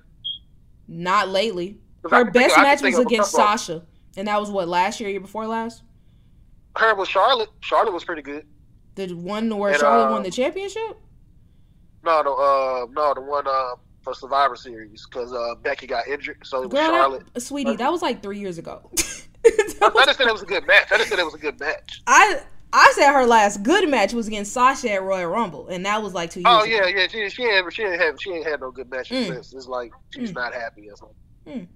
Not lately. Her best match was against Sasha, and that was what last year, year before last. Her with Charlotte. Charlotte was pretty good. The one where And, Charlotte uh, won the championship. No, the uh, no, the one uh for Survivor Series because uh Becky got injured, so it was Girl, Charlotte. that, sweetie, that was like three years ago. I, I just said it was a good match. I just said it was a good match. I I said her last good match was against Sasha at Royal Rumble, and that was like two years. Oh ago. yeah, yeah. She she ain't she ain't have she ain't had no good matches Mm. since. It's like she's Mm. not happy or something.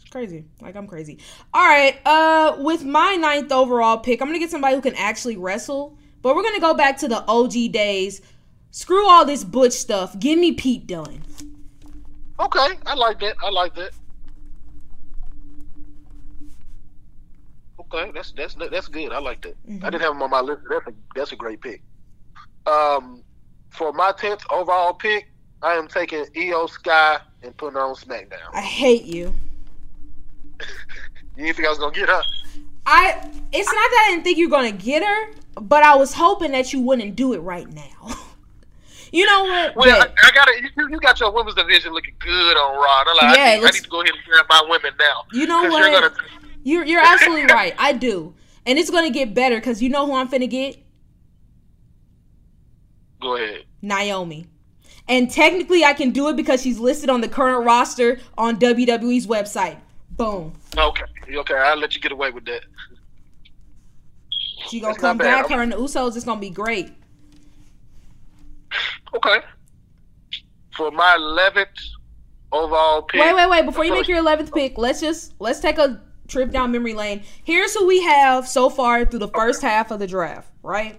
It's crazy. Like I'm crazy. All right. Uh, with my ninth overall pick, I'm gonna get somebody who can actually wrestle. But we're gonna go back to the OG days. Screw all this butch stuff. Give me Pete Dunne. Okay, I like that. I like that. Okay, that's that's that's good. I like that. Mhm. I didn't have him on my list. That's a that's a great pick. Um, for my tenth overall pick, I am taking Iyo Sky and putting her on SmackDown. I hate you. You didn't think I was gonna get her? I. It's not that I didn't think you were gonna get her, but I was hoping that you wouldn't do it right now. you know what? Well, I, I got. You, you got your women's division looking good on Raw. Like, Yeah, I, need, I need to go ahead and grab my women now. You know what? You're gonna, You're you're absolutely right. I do, and it's gonna get better because you know who I'm finna get. go ahead. Naomi. And technically, I can do it because she's listed on the current roster on WWE's website. Boom. Okay, okay. I'll let you get away with that. She gonna That's come back. Her and the Usos. It's gonna be great. Okay. For my eleventh overall pick. Wait, wait, wait. Before you make your eleventh pick, let's just let's take a trip down memory lane. Here's who we have so far through the first half of the draft. Right.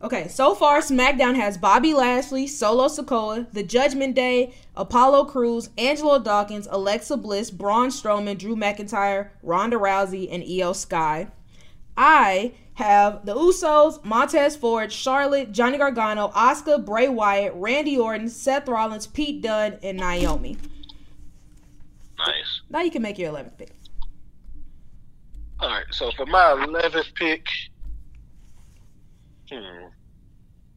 Okay, so far SmackDown has Bobby Lashley, Solo Sikoa, The Judgment Day, Apollo Crews, Angelo Dawkins, Alexa Bliss, Braun Strowman, Drew McIntyre, Ronda Rousey, and Iyo Sky. I have the Usos, Montez Ford, Charlotte, Johnny Gargano, Asuka, Bray Wyatt, Randy Orton, Seth Rollins, Pete Dunne, and Naomi. Nice. Now you can make your 11th pick. All right. So for my eleventh pick, hmm.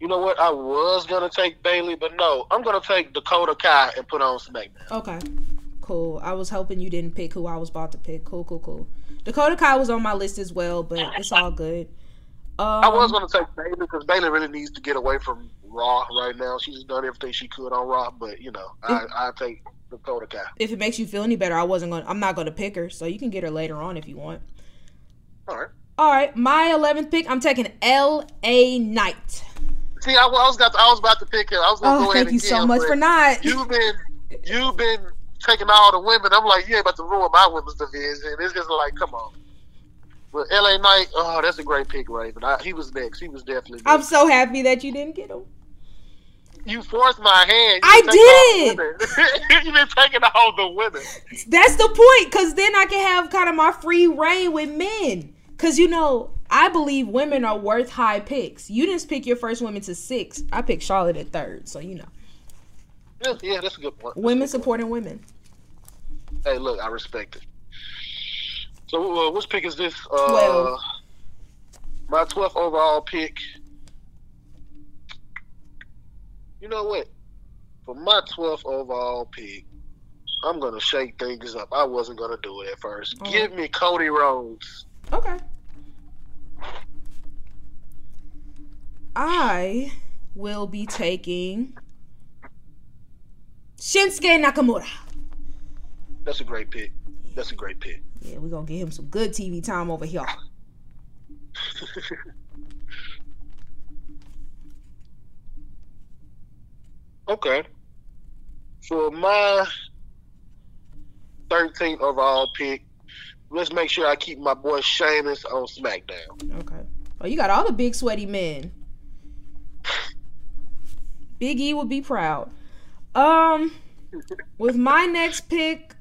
You know what? I was gonna take Bayley, but no, I'm gonna take Dakota Kai and put on SmackDown. Okay. Cool. I was hoping you didn't pick who I was about to pick. Cool, cool, cool. Dakota Kai was on my list as well, but it's all good. Um, I was gonna take Bayley because Bayley really needs to get away from Raw right now. She's done everything she could on Raw, but you know, I I take Dakota Kai. if it makes you feel any better, I wasn't going to I'm not going to pick her, so you can get her later on if you want. All right. My 11th pick, I'm taking L.A. Knight. See, I was got I was about to pick him. I was gonna Oh, go ahead thank you so much for not. You've been you've been taking all the women. I'm like, you ain't about to ruin my women's division. It's just like, come on. But LA Knight, oh, that's a great pick, Raven. I, he was next. He was definitely. I'm so happy that you didn't get him. You forced my hand. You I been taking all the women. You've been taking all the women. That's the point, because then I can have kind of my free reign with men. Because, you know, I believe women are worth high picks. You didn't pick your first women to six. I picked Charlotte at third, so, you know. Yeah, yeah, that's a good point. Women supporting women. Hey, look, I respect it. So, uh, which pick is this? Uh, Twelve. My 12th overall pick. You know what? For my 12th overall pick, I'm going to shake things up. I wasn't going to do it at first. All Give me Cody Rhodes. Okay. I will be taking Shinsuke Nakamura. That's a great pick. That's a great pick. Yeah, we're going to give him some good TV time over here. Okay. For my 13th overall pick, let's make sure I keep my boy Sheamus on SmackDown. Okay. Oh, you got all the big sweaty men. Big E would be proud. Um, with my next pick,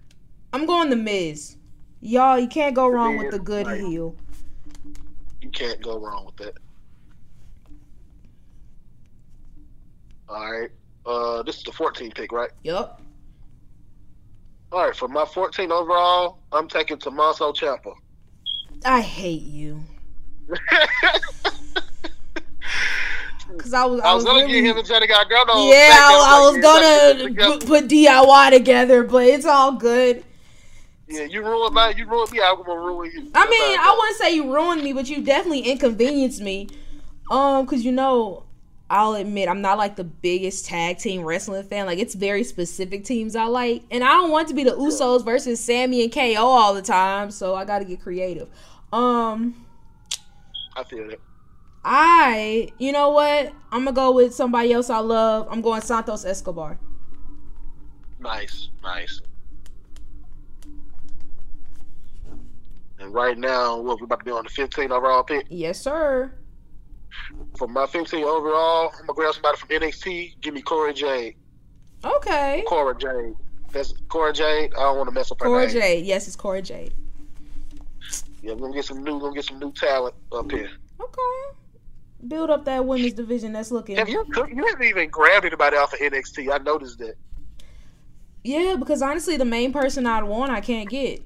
I'm going the Miz. Y'all, you can't go wrong with the good heel. You can't go wrong with it. All right. Uh, this is the 14th pick, right? Yup. All right. For my 14 overall, I'm taking Tommaso Ciampa. I hate you. Cause I was, I I was, was gonna really, get him and Johnny Gargano. yeah, I, I was SmackDown, gonna put, put DIY together, but it's all good. Yeah, you ruined my, you ruined me. I'm gonna ruin you. I mean, I wouldn't say you ruined me, but you definitely inconvenienced me. Um, cause you know, I'll admit I'm not like the biggest tag team wrestling fan. Like it's very specific teams I like, and I don't want to be the Usos versus Sami and KO all the time. So I got to get creative. Um, I feel it. I, you know what? I'm gonna go with somebody else I love. I'm going Santos Escobar. Nice, nice. And right now, what we about to be on the 15 overall pick. Yes, sir. For my 15 overall, I'm gonna grab somebody from NXT. Give me Cora Jade. Okay. Cora Jade. That's Cora Jade. I don't want to mess up her Cora name. Jade. Yes, it's Cora Jade. Yeah, we're gonna get some new, we're gonna get some new talent up here. Okay. Build up that women's division that's looking. You? You haven't even grabbed anybody off of NXT. I noticed that. Yeah, because honestly, the main person I'd want, I can't get.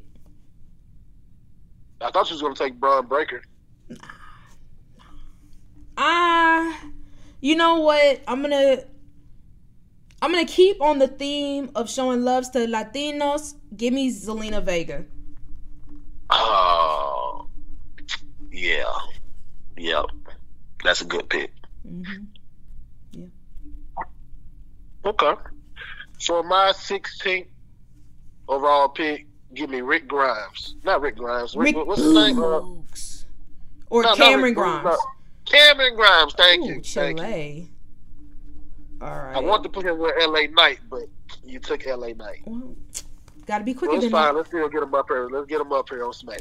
I thought you was gonna take Bron Breakker. Ah, you know what? I'm gonna, I'm gonna keep on the theme of showing loves to Latinos. Give me Zelina Vega. Oh, yeah, yep. That's a good pick. hmm Okay. For my 16th overall pick, give me Rick Grimes. Not Rick Grimes. Rick, Rick what's his name? Uh, Or no, Cameron Rick Grimes. no. Cameron Grimes. Thank Ooh, you. Thank you. All right. I want to put him with LA Knight, but you took LA Knight. Well, gotta be quicker Well, than fine. that. Let's still get him up here. Let's get him up here on Smack.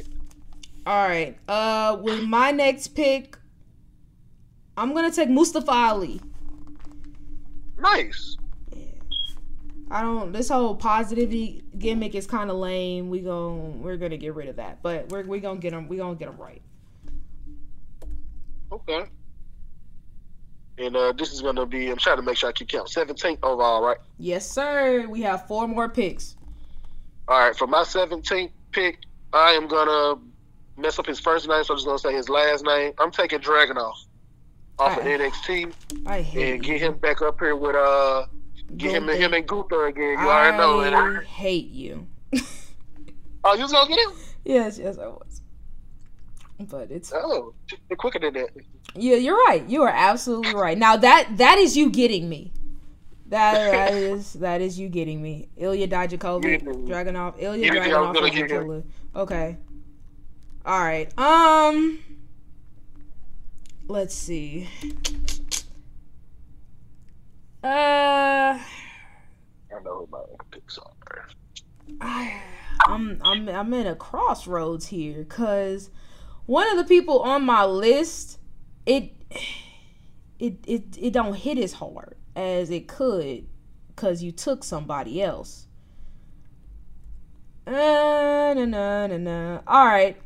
All right. Uh, with my next pick, I'm gonna take Mustafa Ali. Nice. I don't. This whole positivity gimmick is kind of lame. We gon' we're gonna get rid of that, but we're we gonna get them. We gonna get them right. Okay. And uh, this is going to be, I'm trying to make sure I keep count. 17th overall, right? Yes, sir. We have four more picks. All right. For my 17th pick, I am going to mess up his first name, so I'm just going to say his last name. I'm taking Dragunov off of NXT I hate and get him back up here with, uh, get him, him and Gunther again. You already know I it. hate you. Oh, you was to get him? yes, yes, I was. But it's Oh, quicker than that. yeah. You're right. You are absolutely right. Now that that is you getting me. That that is that is you getting me. Ilya Dijakovic, Yeah. Dragunov, Ilya Yeah, I was Dragunov, gonna is a get him. killer. Okay. All right. Um. Let's see. Uh, I know who my picks are. I, I'm I'm I'm in a crossroads here because one of the people on my list, it it it it don't hit as hard as it could because you took somebody else. Uh, no, no, no, no. All right,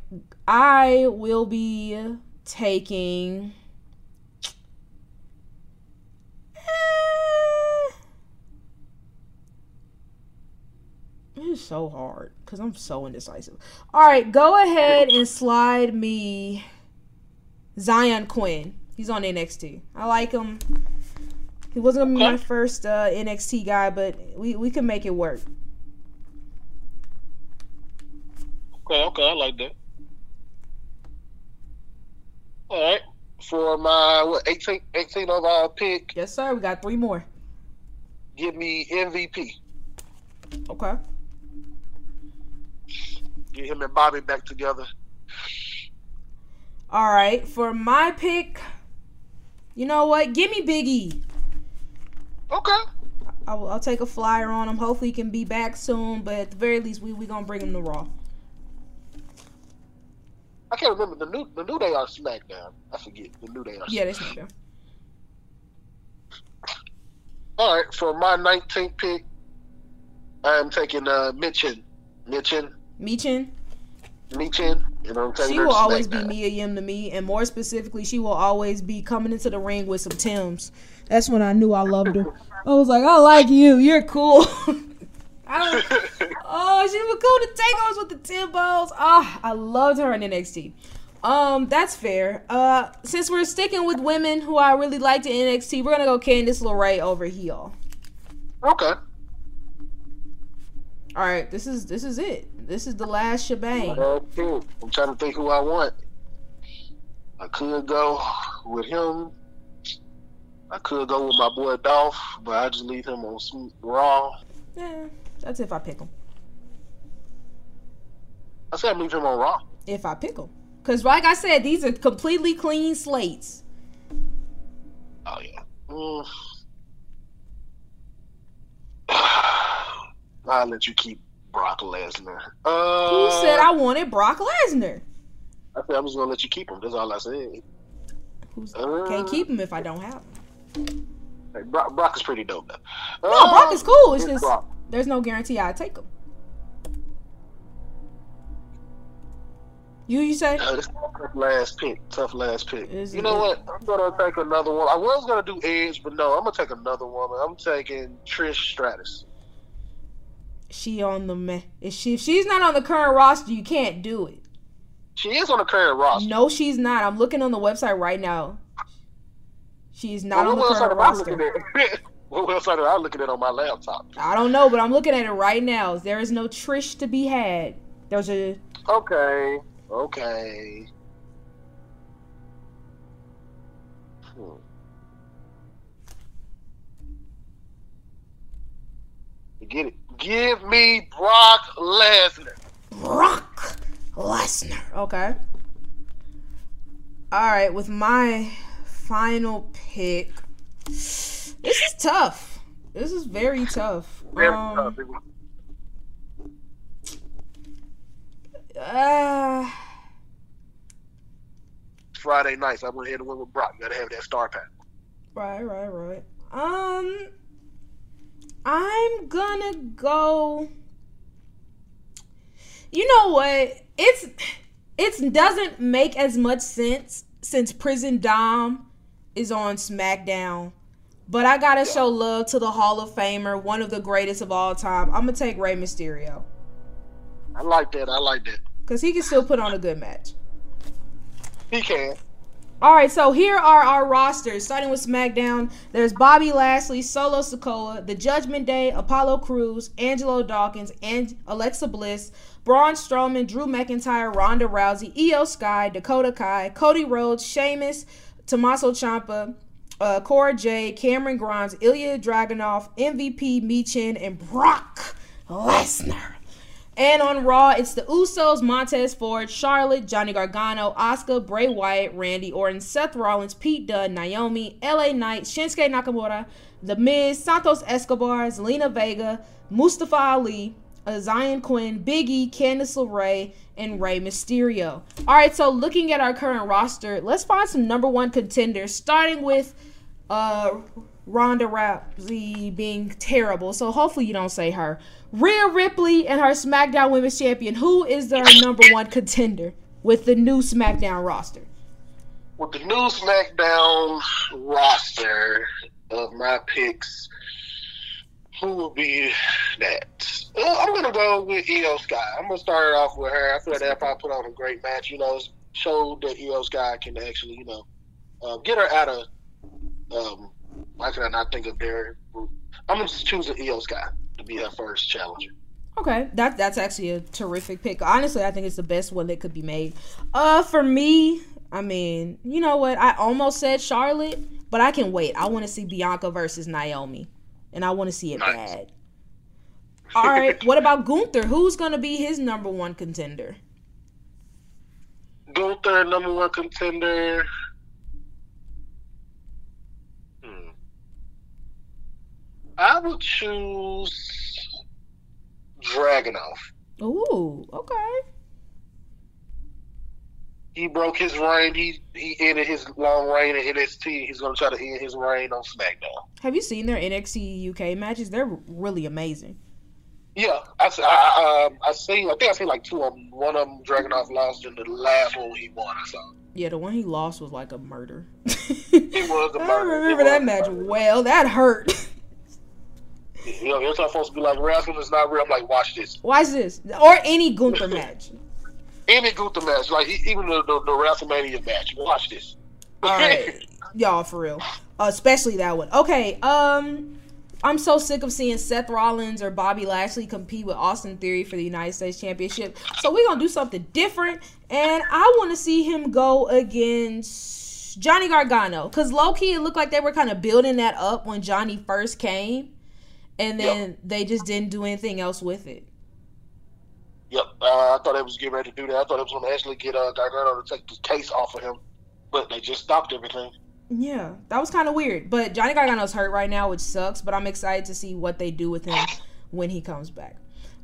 I will be taking. Eh, It's so hard because I'm so indecisive. All right, go ahead and slide me Zion Quinn. He's on NXT. I like him. He wasn't gonna be my first uh, NXT guy, but we we can make it work. Okay, okay, I like that. All right. For my what 18, 18 overall pick, Yes, sir. We got three more. give me MVP. Okay. Get him and Bobby back together. All right. For my pick, you know what? Give me Big E. Okay. I'll, I'll take a flyer on him. Hopefully, he can be back soon. But at the very least, we we gonna bring him to Raw. I can't remember the new the new day on SmackDown. I forget the new day on. Yeah, that's SmackDown. All right, for my 19th pick, I'm taking uh, Michin. Michin. Michin. Michin. You know, I'm taking She will always be. Mia Yim to me, and more specifically, she will always be coming into the ring with some Tims. That's when I knew I loved her. I was like, I like you. You're cool. I don't, oh, she was cool to take takeovers with the Timbos. Ah, I loved her in NXT. Um, that's fair. Uh, since we're sticking with women who I really liked in NXT, we're gonna go Candice LeRae over heel. Okay. All right, this is this is it. This is the last shebang. Okay. I'm trying to think who I want. I could go with him. I could go with my boy Dolph, but I just leave him on Raw. Yeah, that's if I pick him. I said I leave him on Raw. If I pick him, because like I said, these are completely clean slates. Oh yeah. Mm. I'll let you keep Brock Lesnar. Uh, Who said I wanted Brock Lesnar? I said I'm just gonna let you keep him. That's all I said. Who's Uh, can't keep him if I don't have him. Hey, Brock, Brock is pretty dope though. No, Brock is cool. It's it's just Brock. There's no guarantee I'd take them. You you say? Uh, is tough last pick. Tough last pick. Is you it- know what? I'm gonna take another one. I was gonna do Edge, but no, I'm gonna take another woman. I'm taking Trish Stratus. She on the me- if she if she's not on the current roster, you can't do it. She is on the current roster. No, she's not. I'm looking on the website right now. She's not Well, on the current am I looking roster. at? what website am I looking at on my laptop? I don't know, but I'm looking at it right now. There is no Trish to be had. There's a Okay. Okay. Hmm. Get it. Give me Brock Lesnar. Brock Lesnar. Okay. All right, with my final pick, this is tough. This is very tough. Very Um, tough. uh, Friday nights. I went ahead and went with Brock. You gotta have that star pack. right, right, right. Um, I'm gonna go. You know what? It's it doesn't make as much sense since Prison Dom is on SmackDown. But I gotta show love to the Hall of Famer, one of the greatest of all time. I'm gonna take Rey Mysterio I like that. I like that. because he can still put on a good match. He can. All right, so here are our rosters. Starting with SmackDown, there's Bobby Lashley, Solo Sikoa, The Judgment Day, Apollo Crews, Angelo Dawkins, and Alexa Bliss, Braun Strowman, Drew McIntyre, Ronda Rousey, Iyo Sky, Dakota Kai, Cody Rhodes, Sheamus, Tommaso Ciampa, uh, Cora Jade, Cameron Grimes, Ilya Dragunov, MVP Michin, and Brock Lesnar. And on Raw, it's the Usos, Montez Ford, Charlotte, Johnny Gargano, Oscar, Bray Wyatt, Randy Orton, Seth Rollins, Pete Dunne, Naomi, LA Knight, Shinsuke Nakamura, The Miz, Santos Escobar, Zelina Vega, Mustafa Ali, Zion Quinn, Biggie, Candice LeRae, and Rey Mysterio. All right, so looking at our current roster, let's find some number one contenders, starting with uh Ronda Rousey being terrible. So hopefully you don't say her. Rhea Ripley and her SmackDown Women's Champion. Who is their number one contender with the new SmackDown roster? With the new SmackDown roster of my picks, who will be that? Well, I'm gonna go with Iyo Sky. I'm gonna start it off with her. I feel like that probably put on a great match. You know, showed that Iyo Sky can actually, you know, uh, get her out of. Um, why can I not think of their? I'm gonna choose an Iyo Sky to be her first challenger. Okay, that that's actually a terrific pick. Honestly, I think it's the best one that could be made. Uh, for me, I mean, you know what? I almost said Charlotte, but I can wait. I want to see Bianca versus Naomi, and I want to see it Nice. bad. All right, what about Gunther? Who's gonna be his number one contender? Gunther, number one contender. Hmm. I would choose Dragunov. Ooh, okay. He broke his reign. He he ended his long reign in NXT. He's gonna try to end his reign on SmackDown. Have you seen their NXT UK matches? They're really amazing. Yeah, I I, I, um, I seen. I think I seen like two of them. One of them Dragunov lost, and the last one he won. I saw. Yeah, the one he lost was like a murder. It was a murder. I remember that match murder. well. That hurt. You know, every time folks be like, wrestling is not real. I'm like, watch this. Watch this, or any Gunther match. Any Gunther match, like even the, the, the WrestleMania match, watch this. All right, y'all, for real, uh, especially that one. Okay, um, I'm so sick of seeing Seth Rollins or Bobby Lashley compete with Austin Theory for the United States Championship. So we're gonna do something different, and I want to see him go against Johnny Gargano, cause low key it looked like they were kind of building that up when Johnny first came, and then they just didn't do anything else with it. Yep, uh, I thought they was getting ready to do that. I thought they was going to actually get uh, Gargano to take the case off of him, but they just stopped everything. Yeah, that was kind of weird. But Johnny Gargano's hurt right now, which sucks. But I'm excited to see what they do with him when he comes back.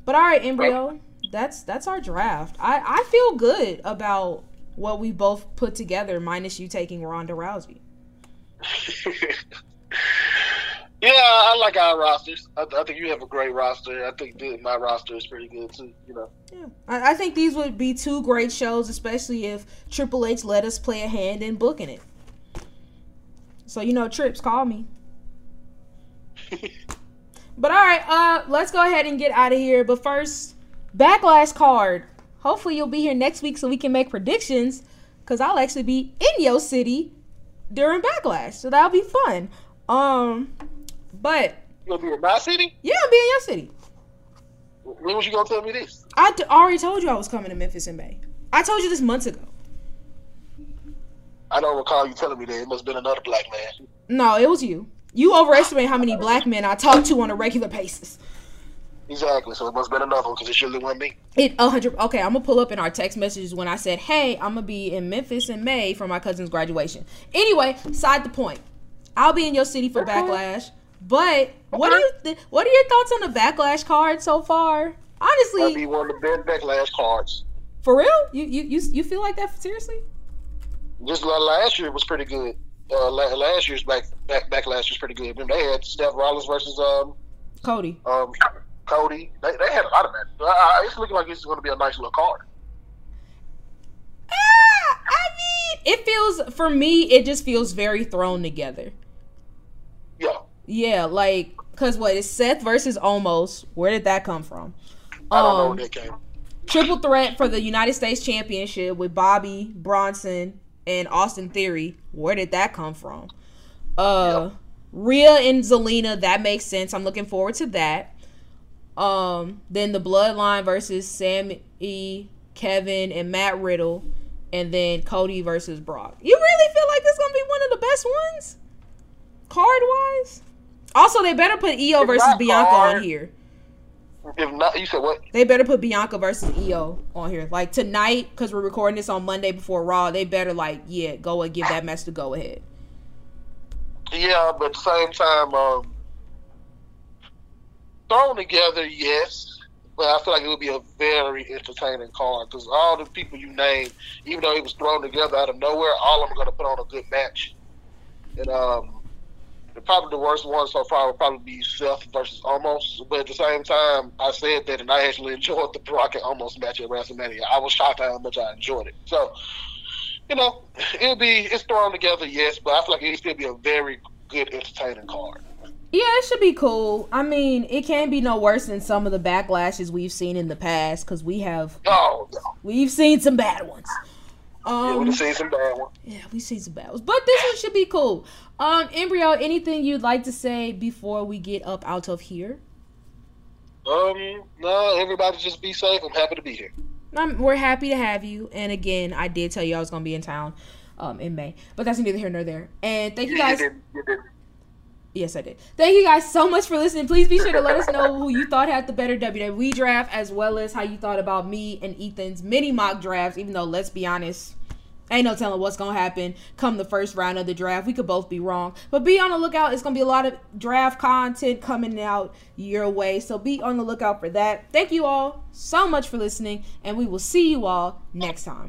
But all right, Embryo, that's that's our draft. I I feel good about what we both put together, minus you taking Ronda Rousey. yeah, I like our rosters. I, I think you have a great roster. I think my roster is pretty good too. You know. Yeah, I, I think these would be two great shows, especially if Triple H let us play a hand in booking it. So you know, Trips, call me. But all right, uh, let's go ahead and get out of here. But first, backlash card. Hopefully, you'll be here next week so we can make predictions. Cause I'll actually be in your city during backlash, so that'll be fun. Um, but You gonna be in my city? yeah, I'll be in your city. When was you gonna tell me this? I d- already told you I was coming to Memphis in May. I told you this months ago. I don't recall you telling me that. It must have been another black man. No, it was you. You overestimate how many black men I talk to on a regular basis. Exactly. So it must have been another one because it surely wasn't me. It a hundred. Okay, I'm gonna pull up in our text messages when I said, "Hey, I'm gonna be in Memphis in May for my cousin's graduation." Anyway, side the point. I'll be in your city for Okay. backlash. But what are you th- what are your thoughts on the backlash card so far? That'd Honestly, be one of the best backlash cards. for real, you you you you feel like that seriously? Just last year was pretty good. Uh, last year's back, back backlash was pretty good. Remember they had Steph Rollins versus um Cody. um Cody. They, they had a lot of matches. Uh, it's looking like it's going to be a nice little card. Ah, I mean, it feels for me. It just feels very thrown together. Yeah, Yeah, like because what is Seth versus Omos? Where did that come from? I don't know when that came. triple threat for the United States Championship with Bobby Bronson and Austin Theory. Where did that come from? Uh, Rhea and Zelina. That makes sense. I'm looking forward to that. Um, then the Bloodline versus Sami, Kevin, and Matt Riddle, and then Cody versus Brock. You really feel like this is gonna be one of the best ones, card wise? Also, they better put Iyo It's versus Bianca on here. If not, you said what? They better put Bianca versus Iyo on here. Like tonight, because we're recording this on Monday before Raw, they better like, yeah, go and give that match to go ahead. Yeah, but at the same time, um, thrown together, yes. But I feel like it would be a very entertaining card because all the people you named, even though it was thrown together out of nowhere, all of them are going to put on a good match. And um, the- probably the worst one so far would probably be Seth versus Omos. But at the same time, I said that, and I actually enjoyed the Brock and Omos match at WrestleMania. I was shocked at how much I enjoyed it. So, you know, it'll be it's thrown together, yes, but I feel like it'll still be a very good, entertaining card. Yeah, it should be cool. I mean, it can't be no worse than some of the backlashes we've seen in the past because we have Oh, no. we've seen some bad ones. Yeah, Um, we've seen some bad ones. yeah, we've seen some bad ones, but this one should be cool. Um, Embryo, anything you'd like to say before we get up out of here? Um, no, everybody just be safe. I'm happy to be here. I'm, we're happy to have you. And again, I did tell you I was gonna be in town, um, in May, but that's neither here nor there. And thank you guys. did, you did. Yes, I did. Thank you guys so much for listening. Please be sure to let us know who you thought had the better WWE draft, as well as how you thought about me and Ethan's mini mock drafts. Even though, let's be honest, ain't no telling what's gonna happen come the first round of the draft. We could both be wrong, but be on the lookout. It's gonna be a lot of draft content coming out your way, so be on the lookout for that. Thank you all so much for listening, and we will see you all next time.